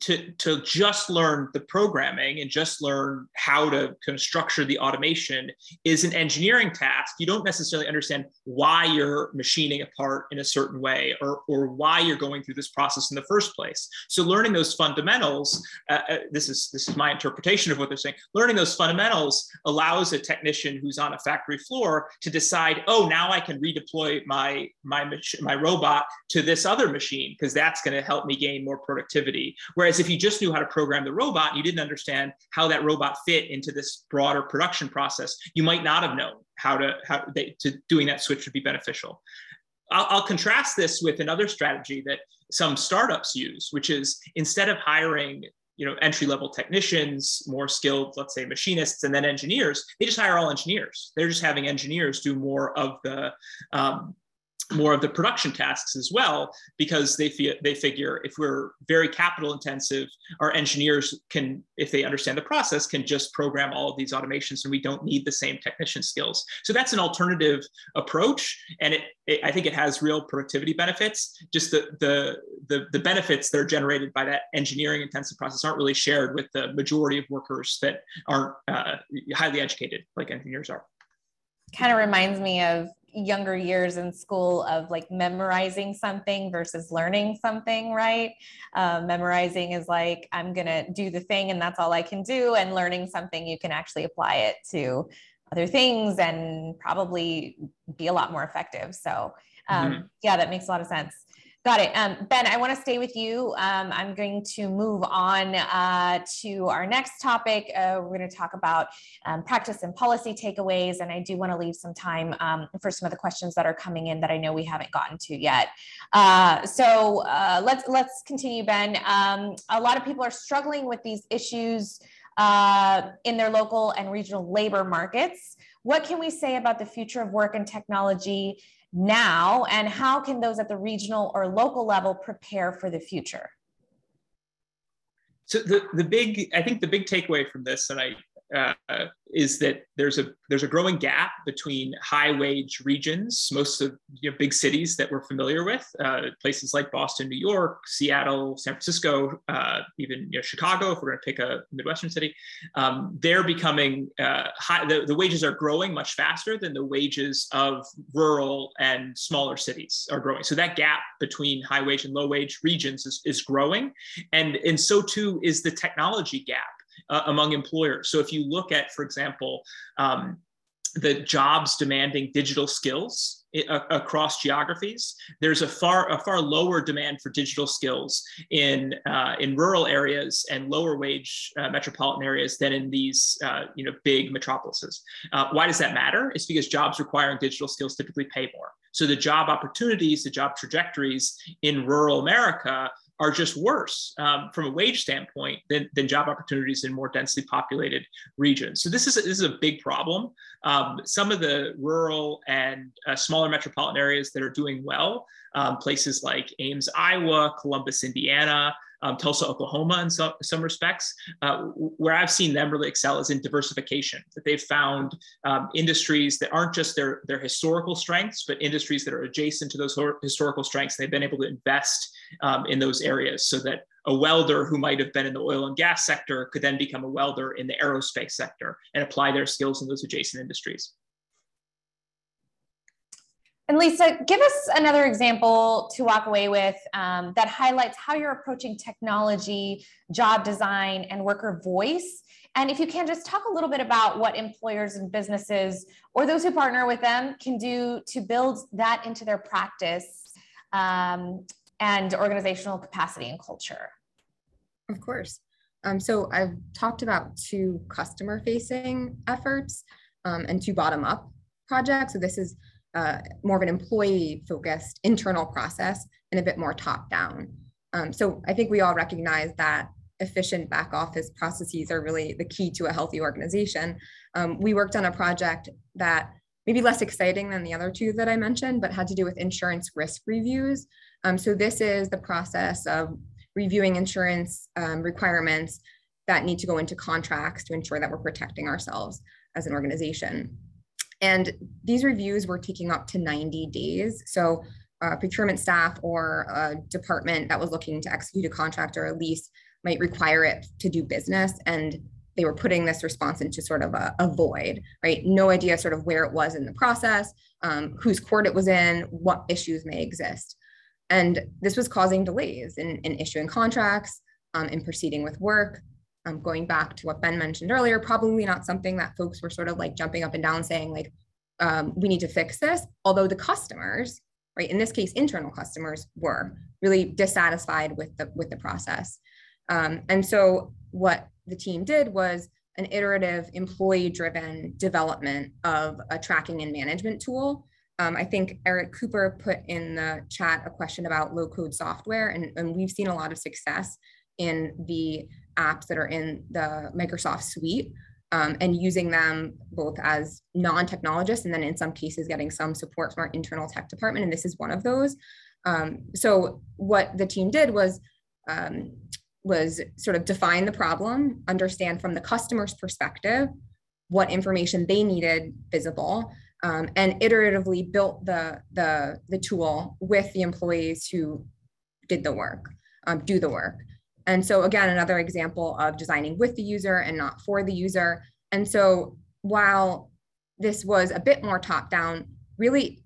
to, to just learn the programming and just learn how to kind of structure the automation is an engineering task. You don't necessarily understand why you're machining a part in a certain way or, or why you're going through this process in the first place. So learning those fundamentals, uh, uh, this is this is my interpretation of what they're saying. Learning those fundamentals allows a technician who's on a factory floor to decide, oh, now I can redeploy my my my robot to this other machine because that's going to help me gain more productivity Whereas if you just knew how to program the robot, you didn't understand how that robot fit into this broader production process, you might not have known how to how they, to doing that switch would be beneficial. I'll, I'll contrast this with another strategy that some startups use, which is instead of hiring you know entry level technicians more skilled let's say machinists and then engineers they just hire all engineers they're just having engineers do more of the um, more of the production tasks as well because they feel they figure if we're very capital intensive our engineers can if they understand the process can just program all of these automations and we don't need the same technician skills. So that's an alternative approach and it, it i think it has real productivity benefits. Just the, the the the benefits that are generated by that engineering intensive process aren't really shared with the majority of workers that aren't uh, highly educated like engineers are. Kind of reminds me of younger years in school of like memorizing something versus learning something, right? Uh, memorizing is like, I'm going to do the thing and that's all I can do. And learning something, you can actually apply it to other things and probably be a lot more effective. So, um, mm-hmm. yeah, that makes a lot of sense. Got it. Um, ben, I want to stay with you. Um, I'm going to move on uh, to our next topic. Uh, we're going to talk about um, practice and policy takeaways, and I do want to leave some time um, for some of the questions that are coming in that I know we haven't gotten to yet. Uh, so uh, let's let's continue, Ben. Um, a lot of people are struggling with these issues uh, in their local and regional labor markets. What can we say about the future of work and technology? Now and how can those at the regional or local level prepare for the future? So the, the big i think the big takeaway from this and i uh, is that there's a there's a growing gap between high wage regions, most of you know, big cities that we're familiar with, uh, places like Boston, New York, Seattle, San Francisco, uh, even you know, Chicago, if we're going to pick a Midwestern city, um, they're becoming uh, high. The, the wages are growing much faster than the wages of rural and smaller cities are growing. So that gap between high wage and low wage regions is, is growing, and and so too is the technology gap uh, among employers. So if you look at, for example, um, the jobs demanding digital skills across geographies. There's a far a far lower demand for digital skills in uh, in rural areas and lower wage uh, metropolitan areas than in these uh, you know big metropolises. Uh, why does that matter? It's because jobs requiring digital skills typically pay more. So the job opportunities, the job trajectories in rural America are just worse um, from a wage standpoint than, than job opportunities in more densely populated regions. So this is a, this is a big problem. Um, some of the rural and uh, smaller metropolitan areas that are doing well, um, places like Ames, Iowa, Columbus, Indiana, um, Tulsa, Oklahoma, in some, some respects. Uh, where I've seen them really excel is in diversification. That they've found um, industries that aren't just their their historical strengths, but industries that are adjacent to those historical strengths. They've been able to invest um, in those areas so that a welder who might have been in the oil and gas sector could then become a welder in the aerospace sector and apply their skills in those adjacent industries. And Lisa, give us another example to walk away with um, that highlights how you're approaching technology, job design, and worker voice. And if you can, just talk a little bit about what employers and businesses or those who partner with them can do to build that into their practice um, and organizational capacity and culture. Of course. Um, so I've talked about two customer facing efforts um, and two bottom up projects. So this is uh, more of an employee focused internal process and a bit more top down. Um, so I think we all recognize that efficient back office processes are really the key to a healthy organization. Um, we worked on a project that maybe less exciting than the other two that I mentioned, but had to do with insurance risk reviews. Um, so this is the process of reviewing insurance um, requirements that need to go into contracts to ensure that we're protecting ourselves as an organization. And these reviews were taking up to 90 days. So uh, procurement staff or a department that was looking to execute a contract or a lease might require it to do business. And they were putting this response into sort of a, a void, right? No idea sort of where it was in the process, um, whose court it was in, what issues may exist. And this was causing delays in, in issuing contracts, um, in proceeding with work um, going back to what Ben mentioned earlier, probably not something that folks were sort of like jumping up and down saying like, um, we need to fix this. Although the customers, right, in this case, internal customers were really dissatisfied with the with the process. Um, and so what the team did was an iterative employee-driven development of a tracking and management tool. Um, I think Eric Cooper put in the chat a question about low-code software, and, and we've seen a lot of success in the apps that are in the Microsoft suite. um, and using them both as non-technologists and then in some cases getting some support from our internal tech department. And this is one of those. Um, so what the team did was um, was sort of define the problem, understand from the customer's perspective what information they needed visible, um, and iteratively built the, the, the tool with the employees who did the work, um, do the work. And so again, another example of designing with the user and not for the user. And so while this was a bit more top down, really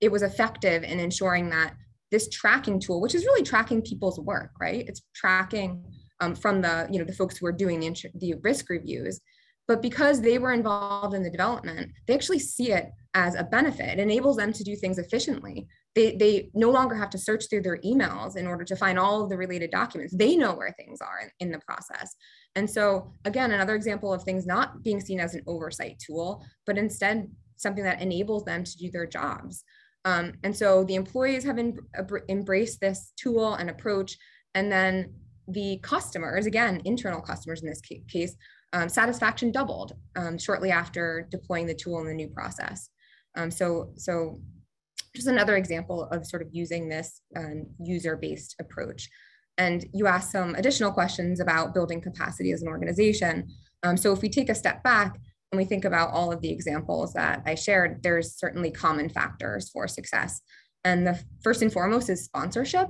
it was effective in ensuring that this tracking tool, which is really tracking people's work, right? It's tracking um, from the, you know, the folks who are doing the, the risk reviews. But because they were involved in the development, they actually see it as a benefit. It enables them to do things efficiently. They, they no longer have to search through their emails in order to find all of the related documents. They know where things are in, in the process. And so, again, another example of things not being seen as an oversight tool, but instead something that enables them to do their jobs. Um, and so the employees have em embraced this tool and approach. And then the customers, again, internal customers in this ca case, um, satisfaction doubled um, shortly after deploying the tool in the new process. Um, so, so just another example of sort of using this um, user-based approach. And you asked some additional questions about building capacity as an organization. Um, so if we take a step back and we think about all of the examples that I shared, there's certainly common factors for success. And the first and foremost is sponsorship.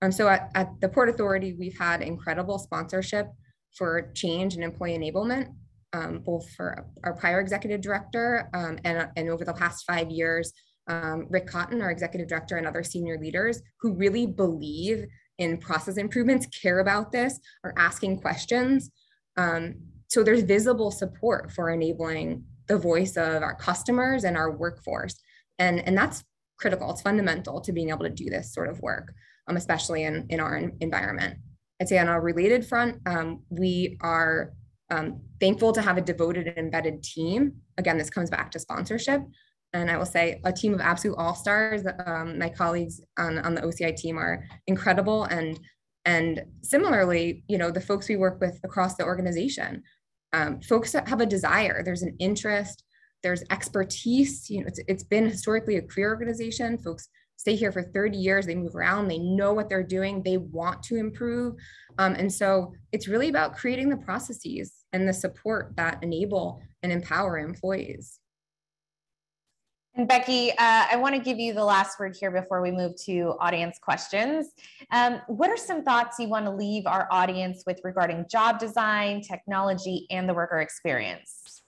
Um, so at, at the Port Authority, we've had incredible sponsorship for change and employee enablement, um, both for our prior executive director um, and, and over the past five years, um, Rick Cotton, our executive director, and other senior leaders who really believe in process improvements, care about this, are asking questions. Um, so there's visible support for enabling the voice of our customers and our workforce. And, and that's critical, it's fundamental to being able to do this sort of work, um, especially in, in our environment. I'd say on a related front, um, we are um, thankful to have a devoted and embedded team. Again, this comes back to sponsorship. And I will say a team of absolute all-stars. Um, my colleagues on, on the OCI team are incredible. And, and similarly, you know, the folks we work with across the organization, um, folks that have a desire, there's an interest, there's expertise. You know, it's, it's been historically a career organization. Folks stay here for 30 years, they move around, they know what they're doing, they want to improve. Um, and so it's really about creating the processes and the support that enable and empower employees. And Becky, uh, I want to give you the last word here before we move to audience questions. Um, what are some thoughts you want to leave our audience with regarding job design, technology, and the worker experience?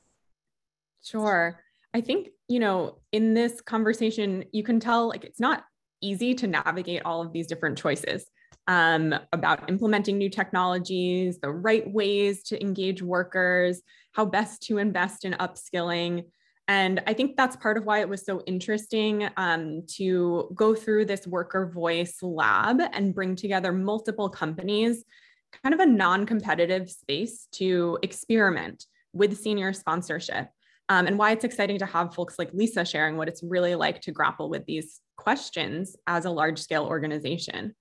Sure. I think, you know, in this conversation, you can tell like it's not easy to navigate all of these different choices um, about implementing new technologies, the right ways to engage workers, how best to invest in upskilling. And I think that's part of why it was so interesting um, to go through this worker voice lab and bring together multiple companies, kind of a non competitive space to experiment with senior sponsorship um, and why it's exciting to have folks like Lisa sharing what it's really like to grapple with these questions as a large scale organization.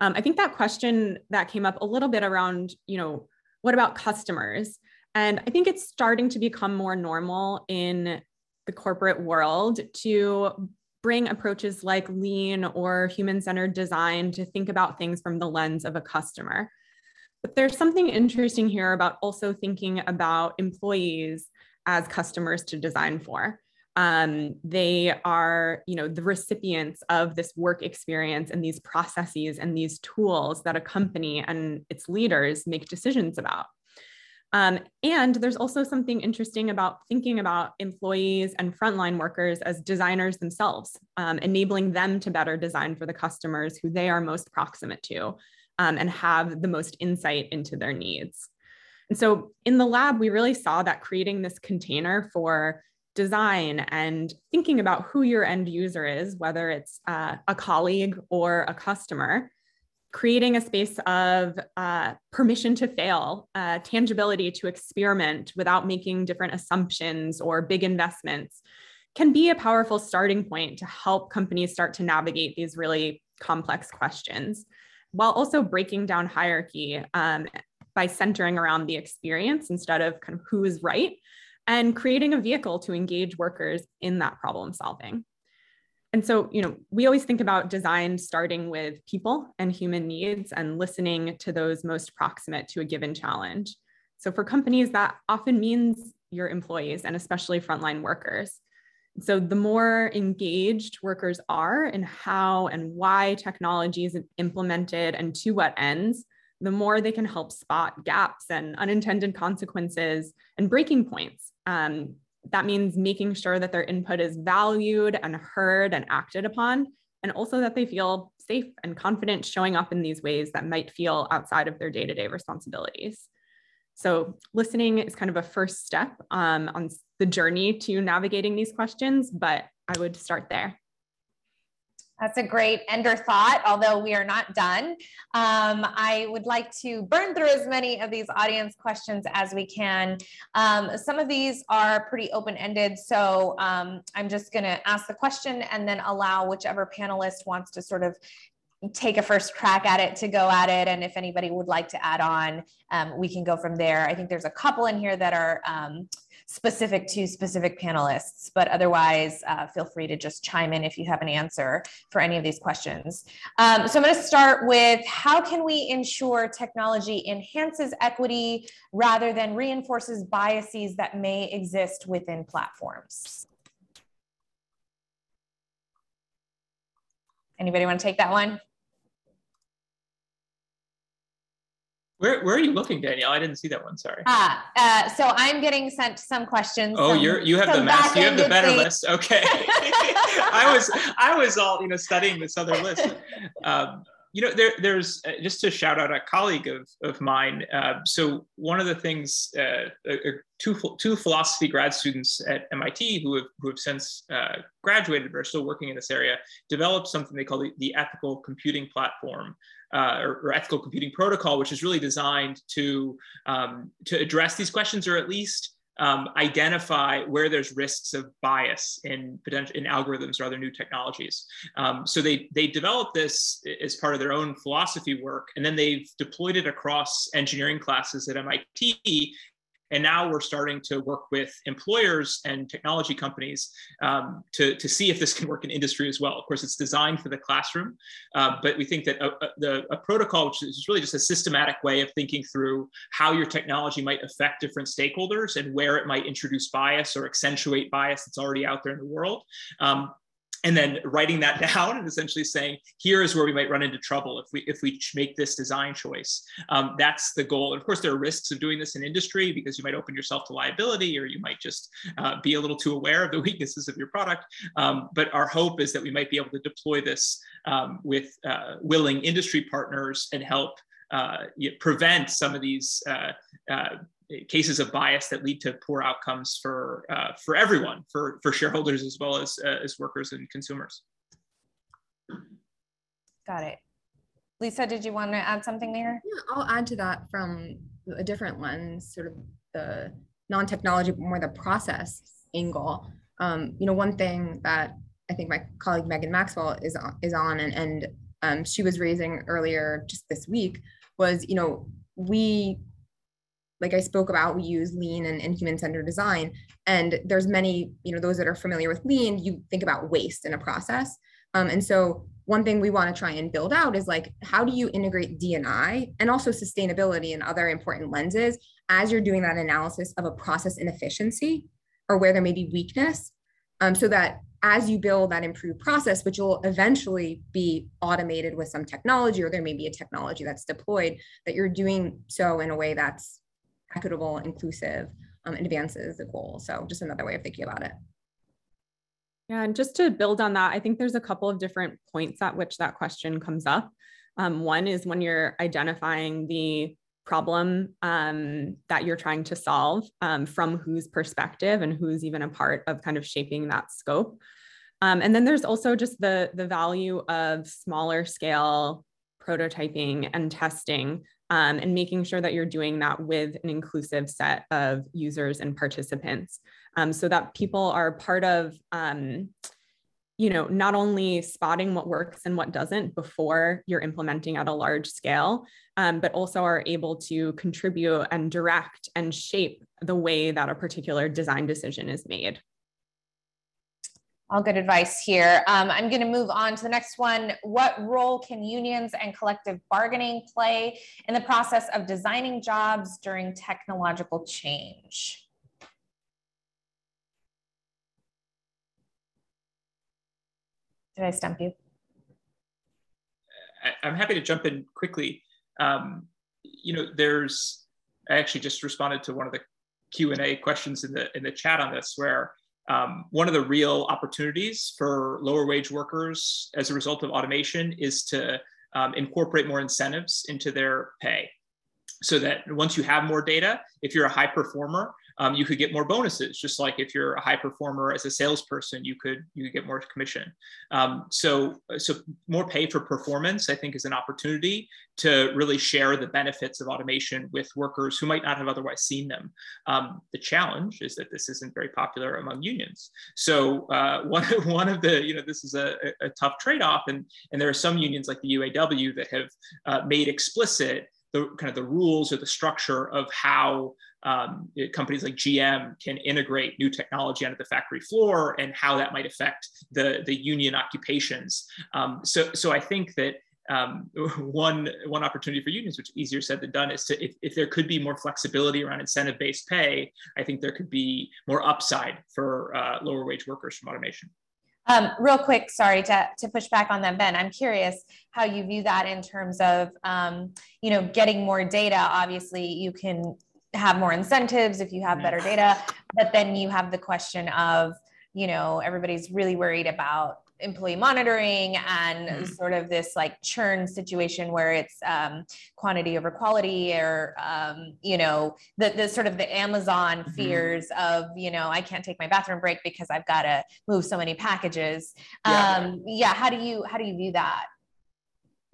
Um, I think that question that came up a little bit around, you know, what about customers? And I think it's starting to become more normal in the corporate world to bring approaches like lean or human centered design to think about things from the lens of a customer. But there's something interesting here about also thinking about employees as customers to design for. Um, they are, you know, the recipients of this work experience and these processes and these tools that a company and its leaders make decisions about. Um, and there's also something interesting about thinking about employees and frontline workers as designers themselves, um, enabling them to better design for the customers who they are most proximate to um, and have the most insight into their needs. And so in the lab, we really saw that creating this container for design and thinking about who your end user is, whether it's uh, a colleague or a customer, creating a space of uh, permission to fail, uh, tangibility to experiment without making different assumptions or big investments can be a powerful starting point to help companies start to navigate these really complex questions while also breaking down hierarchy um, by centering around the experience instead of kind of who is right and creating a vehicle to engage workers in that problem solving. And so, you know, we always think about design starting with people and human needs and listening to those most proximate to a given challenge. So for companies, that often means your employees and especially frontline workers. So the more engaged workers are in how and why technology is implemented and to what ends, the more they can help spot gaps and unintended consequences and breaking points. Um, that means making sure that their input is valued and heard and acted upon, and also that they feel safe and confident showing up in these ways that might feel outside of their day to day responsibilities. So, listening is kind of a first step um, on the journey to navigating these questions, but I would start there. That's a great ender thought, although we are not done. Um, I would like to burn through as many of these audience questions as we can. Um, some of these are pretty open-ended, so um, I'm just gonna ask the question and then allow whichever panelist wants to sort of take a first crack at it to go at it. And if anybody would like to add on, um, we can go from there. I think there's a couple in here that are um, specific to specific panelists, but otherwise uh, feel free to just chime in if you have an answer for any of these questions. Um, so I'm gonna start with how can we ensure technology enhances equity rather than reinforces biases that may exist within platforms? Anybody wanna take that one? Where, where are you looking, Danielle? I didn't see that one. Sorry. Ah, uh, so I'm getting sent some questions. Oh, some, you're you have the mass. You have the better things. list. Okay. I was I was all you know studying this other list. Um, you know, there, there's uh, just to shout out a colleague of, of mine. Uh, so one of the things, uh, uh, two, two philosophy grad students at MIT who have, who have since uh, graduated but are still working in this area, developed something they call the, the ethical computing platform. Uh, or, or, ethical computing protocol, which is really designed to um, to address these questions, or at least um, identify where there's risks of bias in potential in algorithms or other new technologies. Um, so they they developed this as part of their own philosophy work, and then they've deployed it across engineering classes at MIT and now we're starting to work with employers and technology companies um, to, to see if this can work in industry as well. Of course, it's designed for the classroom, uh, but we think that a, a, the, a protocol, which is really just a systematic way of thinking through how your technology might affect different stakeholders and where it might introduce bias or accentuate bias that's already out there in the world, um, and then writing that down and essentially saying here is where we might run into trouble if we if we make this design choice. Um, that's the goal. And of course there are risks of doing this in industry because you might open yourself to liability or you might just uh, be a little too aware of the weaknesses of your product. Um, but our hope is that we might be able to deploy this um, with uh, willing industry partners and help uh, prevent some of these uh, uh, cases of bias that lead to poor outcomes for uh, for everyone, for for shareholders as well as uh, as workers and consumers. Got it. Lisa, did you want to add something there? Yeah, I'll add to that from a different lens, sort of the non-technology, but more the process angle. Um, you know, one thing that I think my colleague Megan Maxwell is on, is on, and, and um, she was raising earlier just this week was, you know, we like I spoke about, we use lean and, and human-centered design. And there's many, you know, those that are familiar with lean, you think about waste in a process. Um, and so one thing we want to try and build out is like, how do you integrate D&I and also sustainability and other important lenses as you're doing that analysis of a process inefficiency or where there may be weakness um, so that as you build that improved process, which will eventually be automated with some technology, or there may be a technology that's deployed, that you're doing so in a way that's equitable, inclusive, um, advances the goal. So just another way of thinking about it. Yeah, and just to build on that, I think there's a couple of different points at which that question comes up. Um, one is when you're identifying the problem um, that you're trying to solve um, from whose perspective and who's even a part of kind of shaping that scope. Um, and then there's also just the, the value of smaller scale prototyping and testing um, and making sure that you're doing that with an inclusive set of users and participants um, so that people are part of um, you know, not only spotting what works and what doesn't before you're implementing at a large scale, um, but also are able to contribute and direct and shape the way that a particular design decision is made. All good advice here. Um, I'm going to move on to the next one. What role can unions and collective bargaining play in the process of designing jobs during technological change? Did I stump you? I, am happy to jump in quickly. Um, you know, there's, I actually just responded to one of the Q&A questions in the, in the chat on this where um, one of the real opportunities for lower wage workers as a result of automation is to um, incorporate more incentives into their pay so that once you have more data, if you're a high performer, um, you could get more bonuses. Just like if you're a high performer as a salesperson, you could you could get more commission. Um, so so more pay for performance, I think, is an opportunity to really share the benefits of automation with workers who might not have otherwise seen them. Um, the challenge is that this isn't very popular among unions. So uh, one one of the you know this is a, a tough trade off, and and there are some unions like the UAW that have uh, made explicit the kind of the rules or the structure of how um, companies like GM can integrate new technology onto the factory floor and how that might affect the, the union occupations. Um, so, so I think that um, one one opportunity for unions, which is easier said than done, is to if, if there could be more flexibility around incentive-based pay, I think there could be more upside for uh, lower wage workers from automation. Um, real quick, sorry to, to push back on that, Ben. I'm curious how you view that in terms of, um, you know, getting more data. Obviously, you can have more incentives if you have better data, but then you have the question of, you know, everybody's really worried about employee monitoring and mm-hmm. sort of this like churn situation where it's um, quantity over quality or um, you know the, the sort of the amazon mm-hmm. fears of you know i can't take my bathroom break because i've got to move so many packages yeah. Um, yeah how do you how do you view that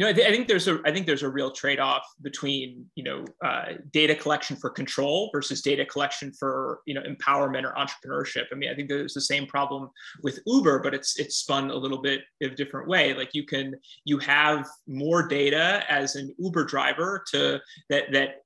know, I, th- I, think there's a I think there's a real trade-off between you know uh, data collection for control versus data collection for you know empowerment or entrepreneurship. I mean, I think there's the same problem with Uber, but it's it's spun a little bit of a different way. Like you can you have more data as an Uber driver to that that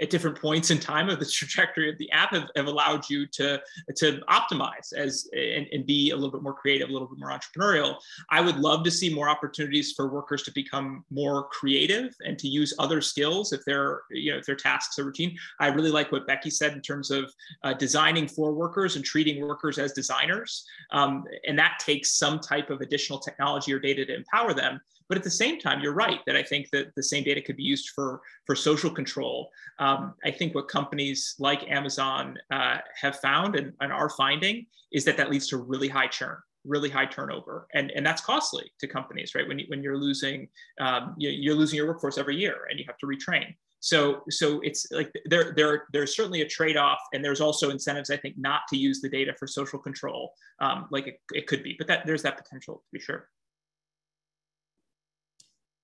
at different points in time of the trajectory of the app have, have allowed you to, to optimize as and, and, be a little bit more creative, a little bit more entrepreneurial. I would love to see more opportunities for workers to become more creative and to use other skills if their you know if their tasks are routine. I really like what Becky said in terms of uh, designing for workers and treating workers as designers, um, and that takes some type of additional technology or data to empower them. But at the same time, you're right that I think that the same data could be used for, for social control. Um, I think what companies like Amazon uh, have found and, and are finding is that that leads to really high churn really high turnover. And and that's costly to companies right? When, you, when you're losing um, you, are losing your workforce every year and you have to retrain. So so it's like there there there's certainly a trade-off and there's also incentives i think not to use the data for social control um, like it, it could be but that there's that potential to be sure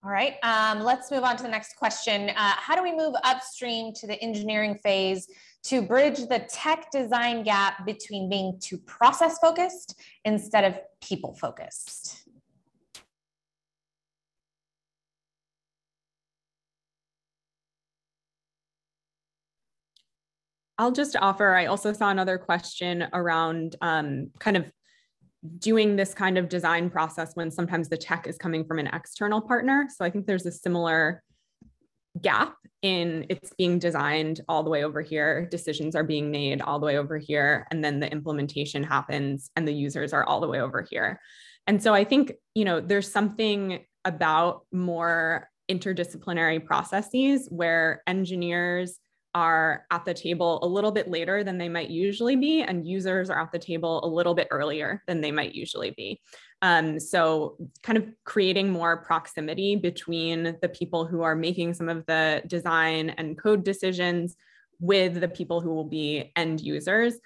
all right, um, let's move on to the next question. Uh, how do we move upstream to the engineering phase to bridge the tech design gap between being too process focused instead of people focused? I'll just offer, I also saw another question around um, kind of doing this kind of design process when sometimes the tech is coming from an external partner. So I think there's a similar gap in it's being designed all the way over here, decisions are being made all the way over here, and then the implementation happens and the users are all the way over here. And so I think, you know, there's something about more interdisciplinary processes where engineers are at the table a little bit later than they might usually be, and users are at the table a little bit earlier than they might usually be. Um, so, kind of creating more proximity between the people who are making some of the design and code decisions with the people who will be end users,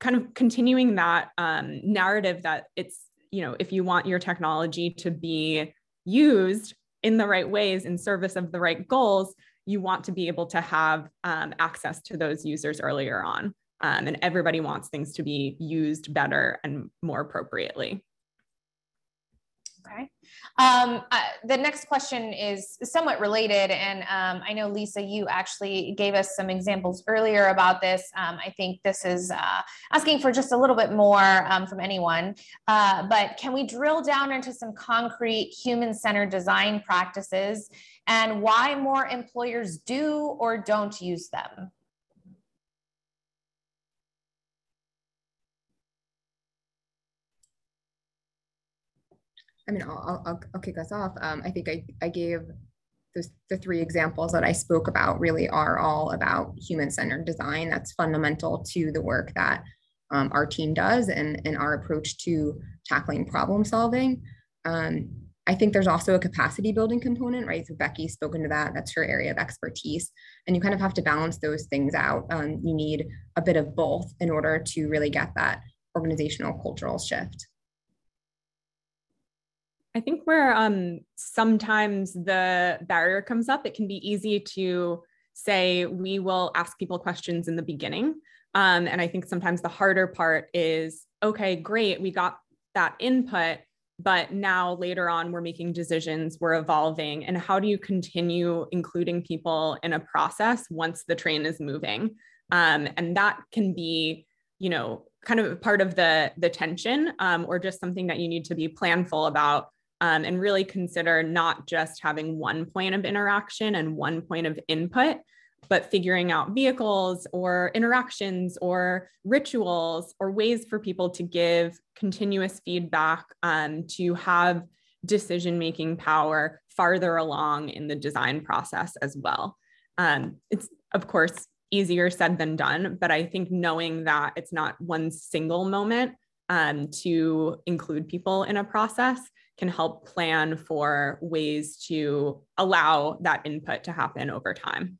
kind of continuing that um, narrative that it's, you know, if you want your technology to be used in the right ways in service of the right goals, you want to be able to have um, access to those users earlier on. Um, and everybody wants things to be used better and more appropriately. Okay. Um, uh, the next question is somewhat related, and um, I know Lisa, you actually gave us some examples earlier about this. Um, I think this is uh, asking for just a little bit more um, from anyone, uh, but can we drill down into some concrete human-centered design practices and why more employers do or don't use them? I mean, I'll, I'll, I'll kick us off. Um, I think I, I gave the, the three examples that I spoke about really are all about human-centered design. That's fundamental to the work that um, our team does and, and our approach to tackling problem solving. Um, I think there's also a capacity building component, right? So Becky's spoken to that. That's her area of expertise. And you kind of have to balance those things out. Um, you need a bit of both in order to really get that organizational cultural shift. I think where um, sometimes the barrier comes up, it can be easy to say we will ask people questions in the beginning. Um, and I think sometimes the harder part is okay, great, we got that input, but now later on we're making decisions, we're evolving. And how do you continue including people in a process once the train is moving? Um, and that can be, you know, kind of part of the the tension um, or just something that you need to be planful about um, and really consider not just having one point of interaction and one point of input, but figuring out vehicles or interactions or rituals or ways for people to give continuous feedback um, to have decision making power farther along in the design process as well. Um, it's, of course, easier said than done, but I think knowing that it's not one single moment um, to include people in a process can help plan for ways to allow that input to happen over time.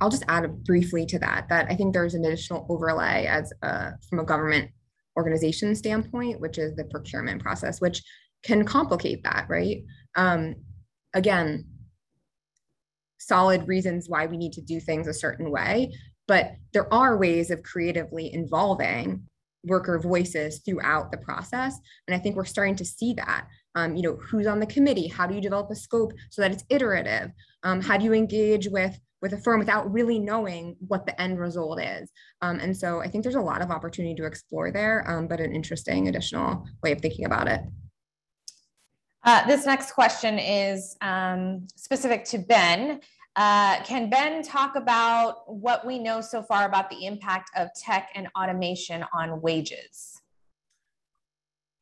I'll just add briefly to that, that I think there's an additional overlay as a, from a government organization standpoint, which is the procurement process, which can complicate that, right? Um, again, solid reasons why we need to do things a certain way, but there are ways of creatively involving worker voices throughout the process. And I think we're starting to see that. Um, you know, who's on the committee? How do you develop a scope so that it's iterative? Um, how do you engage with with a firm without really knowing what the end result is? Um, and so I think there's a lot of opportunity to explore there, um, but an interesting additional way of thinking about it. Uh, this next question is um, specific to Ben. Uh, can Ben talk about what we know so far about the impact of tech and automation on wages?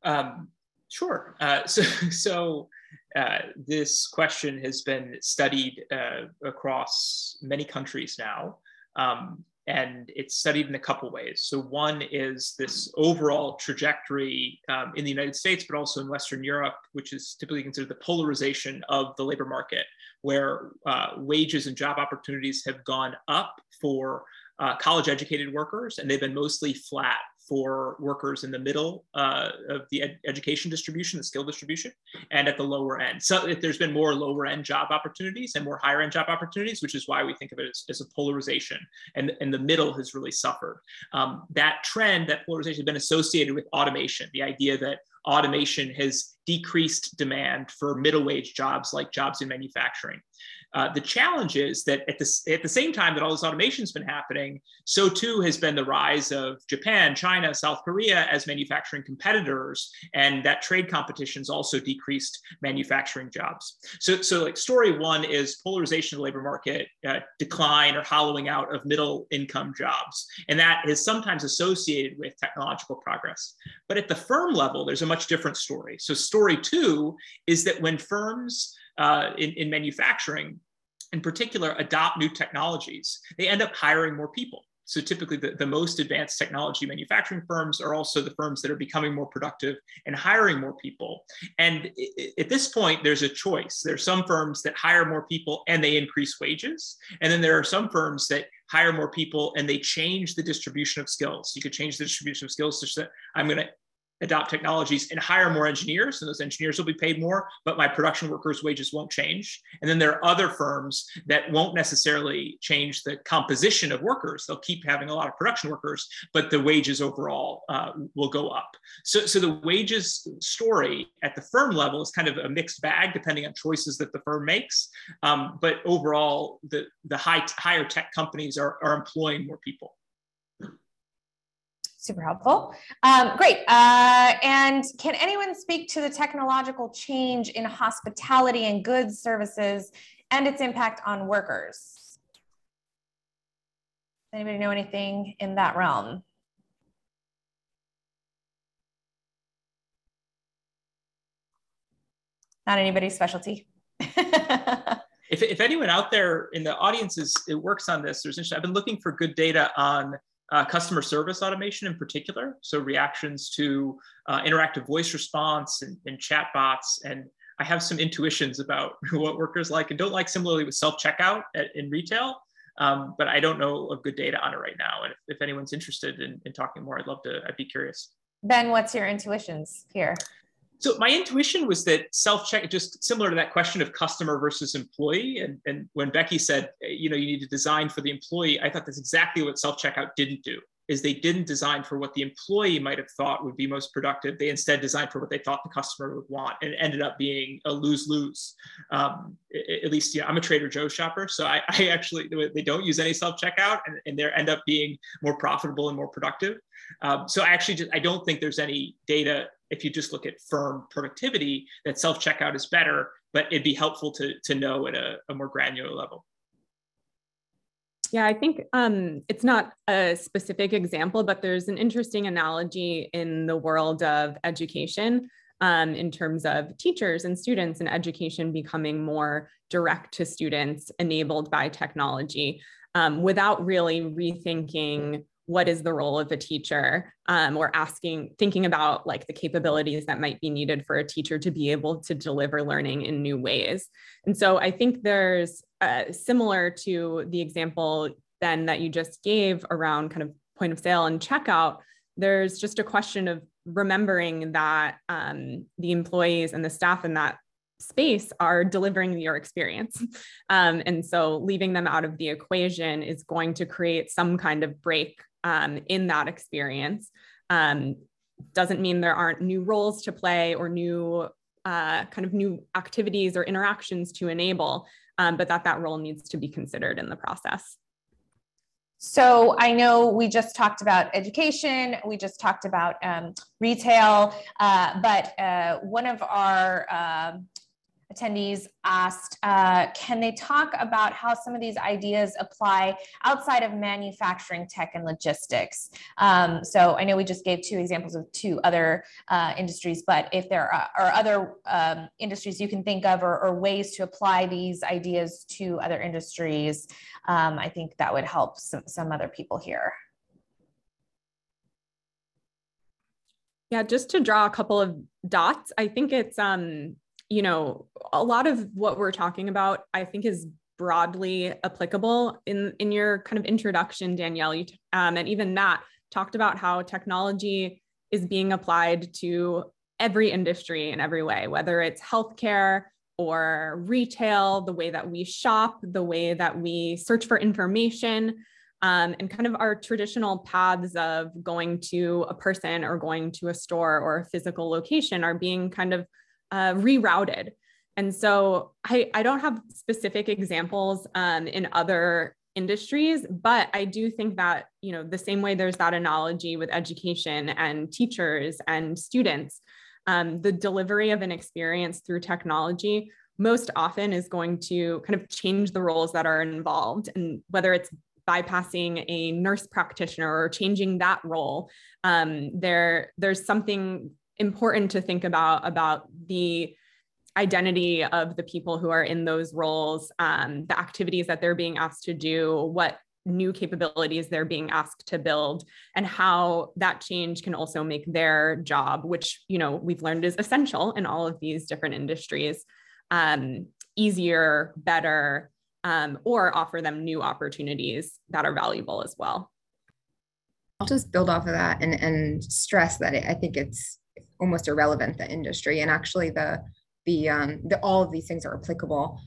Um, sure. Uh, so, so uh, this question has been studied uh, across many countries now. Um, and it's studied in a couple ways. So one is this overall trajectory um, in the United States, but also in Western Europe, which is typically considered the polarization of the labor market, where uh, wages and job opportunities have gone up for uh, college educated workers, and they've been mostly flat for workers in the middle uh, of the ed education distribution, the skill distribution, and at the lower end. So if there's been more lower end job opportunities and more higher end job opportunities, which is why we think of it as, as a polarization. And, and the middle has really suffered. Um, that trend, that polarization has been associated with automation, the idea that automation has decreased demand for middle wage jobs like jobs in manufacturing. Uh, the challenge is that at the, at the same time that all this automation has been happening, so too has been the rise of Japan, China, South Korea as manufacturing competitors, and that trade competitions also decreased manufacturing jobs. So, so like story one is polarization of the labor market, uh, decline or hollowing out of middle income jobs, and that is sometimes associated with technological progress. But at the firm level, there's a much different story. So story two is that when firms uh, in, in manufacturing in particular adopt new technologies, they end up hiring more people. So typically the, the most advanced technology manufacturing firms are also the firms that are becoming more productive and hiring more people. And at this point, there's a choice. There's some firms that hire more people and they increase wages. And then there are some firms that hire more people and they change the distribution of skills. You could change the distribution of skills such that I'm going to adopt technologies and hire more engineers and those engineers will be paid more but my production workers wages won't change. And then there are other firms that won't necessarily change the composition of workers. They'll keep having a lot of production workers but the wages overall uh, will go up. So, so the wages story at the firm level is kind of a mixed bag depending on choices that the firm makes. Um, but overall the, the high, higher tech companies are, are employing more people super helpful. Um, great. Uh, and can anyone speak to the technological change in hospitality and goods services and its impact on workers? Anybody know anything in that realm? Not anybody's specialty. if, if anyone out there in the audience is it works on this, there's I've been looking for good data on uh, customer service automation in particular. So reactions to uh, interactive voice response and, and chat bots. And I have some intuitions about what workers like and don't like similarly with self-checkout in retail. Um, but I don't know of good data on it right now. And if, if anyone's interested in, in talking more, I'd love to, I'd be curious. Ben, what's your intuitions here? So my intuition was that self-check, just similar to that question of customer versus employee. And, and when Becky said, you know, you need to design for the employee, I thought that's exactly what self-checkout didn't do, is they didn't design for what the employee might have thought would be most productive. They instead designed for what they thought the customer would want and it ended up being a lose-lose. Um, at least, yeah, I'm a Trader Joe's shopper. So I, I actually, they don't use any self-checkout and, and they end up being more profitable and more productive. Um, so I actually just, I don't think there's any data if you just look at firm productivity, that self checkout is better, but it'd be helpful to, to know at a, a more granular level. Yeah, I think um, it's not a specific example, but there's an interesting analogy in the world of education um, in terms of teachers and students and education becoming more direct to students enabled by technology um, without really rethinking what is the role of a teacher um, or asking thinking about like the capabilities that might be needed for a teacher to be able to deliver learning in new ways and so i think there's uh, similar to the example then that you just gave around kind of point of sale and checkout there's just a question of remembering that um, the employees and the staff in that space are delivering your experience. Um, and so leaving them out of the equation is going to create some kind of break um, in that experience. Um, doesn't mean there aren't new roles to play or new uh, kind of new activities or interactions to enable, um, but that that role needs to be considered in the process. So I know we just talked about education, we just talked about um, retail, uh, but uh, one of our um, attendees asked, uh, can they talk about how some of these ideas apply outside of manufacturing, tech, and logistics? Um, so I know we just gave two examples of two other uh, industries, but if there are, are other um, industries you can think of or, or, ways to apply these ideas to other industries, um, I think that would help some, some other people here. Yeah, just to draw a couple of dots, I think it's um, you know, a lot of what we're talking about, I think, is broadly applicable. In in your kind of introduction, Danielle, you um, and even Matt talked about how technology is being applied to every industry in every way, whether it's healthcare or retail, the way that we shop, the way that we search for information. Um, and kind of our traditional paths of going to a person or going to a store or a physical location are being kind of uh, rerouted. And so I, I don't have specific examples um, in other industries, but I do think that, you know, the same way there's that analogy with education and teachers and students, um, the delivery of an experience through technology most often is going to kind of change the roles that are involved. And whether it's bypassing a nurse practitioner or changing that role, um, there, there's something important to think about about the identity of the people who are in those roles, um, the activities that they're being asked to do, what new capabilities they're being asked to build and how that change can also make their job which you know we've learned is essential in all of these different industries um, easier better um, or offer them new opportunities that are valuable as well. I'll just build off of that and, and stress that i think it's almost irrelevant, the industry. And actually the, the, um, the, all of these things are applicable.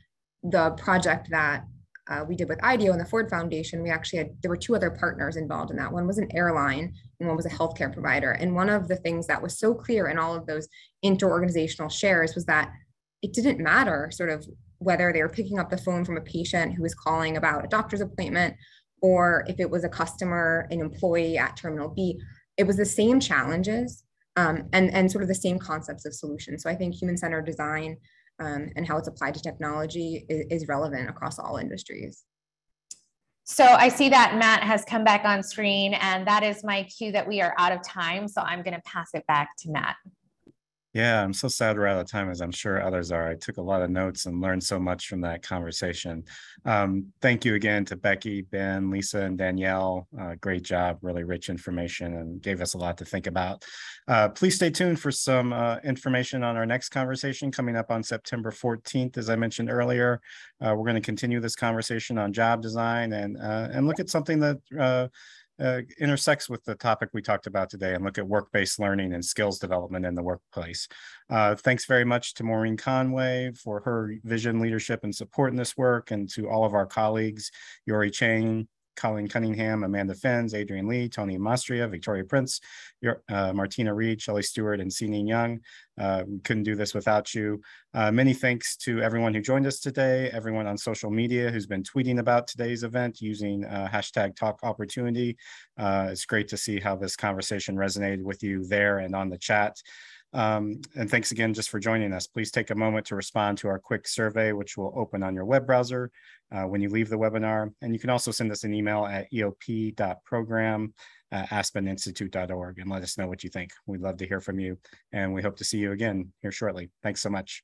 The project that uh, we did with IDEO and the Ford Foundation, we actually had, there were two other partners involved in that. One was an airline and one was a healthcare provider. And one of the things that was so clear in all of those interorganizational shares was that it didn't matter sort of whether they were picking up the phone from a patient who was calling about a doctor's appointment or if it was a customer, an employee at Terminal B, it was the same challenges um, and, and sort of the same concepts of solutions. So I think human-centered design um, and how it's applied to technology is, is relevant across all industries. So I see that Matt has come back on screen and that is my cue that we are out of time. So I'm going to pass it back to Matt. Yeah, I'm so sad we're out of time, as I'm sure others are. I took a lot of notes and learned so much from that conversation. Um, thank you again to Becky, Ben, Lisa, and Danielle. Uh, great job, really rich information, and gave us a lot to think about. Uh, please stay tuned for some uh, information on our next conversation coming up on September 14th. As I mentioned earlier, uh, we're going to continue this conversation on job design and uh, and look at something that uh, intersects with the topic we talked about today and look at work-based learning and skills development in the workplace. Uh, thanks very much to Maureen Conway for her vision, leadership, and support in this work, and to all of our colleagues, Yori Chang, Colleen Cunningham, Amanda Fins, Adrian Lee, Tony Mastria, Victoria Prince, uh, Martina Reed, Shelley Stewart, and Sinin Young. Uh, we couldn't do this without you. Uh, many thanks to everyone who joined us today, everyone on social media who's been tweeting about today's event using uh, hashtag talk opportunity. Uh, it's great to see how this conversation resonated with you there and on the chat. Um, and thanks again just for joining us. Please take a moment to respond to our quick survey, which will open on your web browser uh, when you leave the webinar. And you can also send us an email at eop.program at aspeninstitute.org and let us know what you think. We'd love to hear from you and we hope to see you again here shortly. Thanks so much.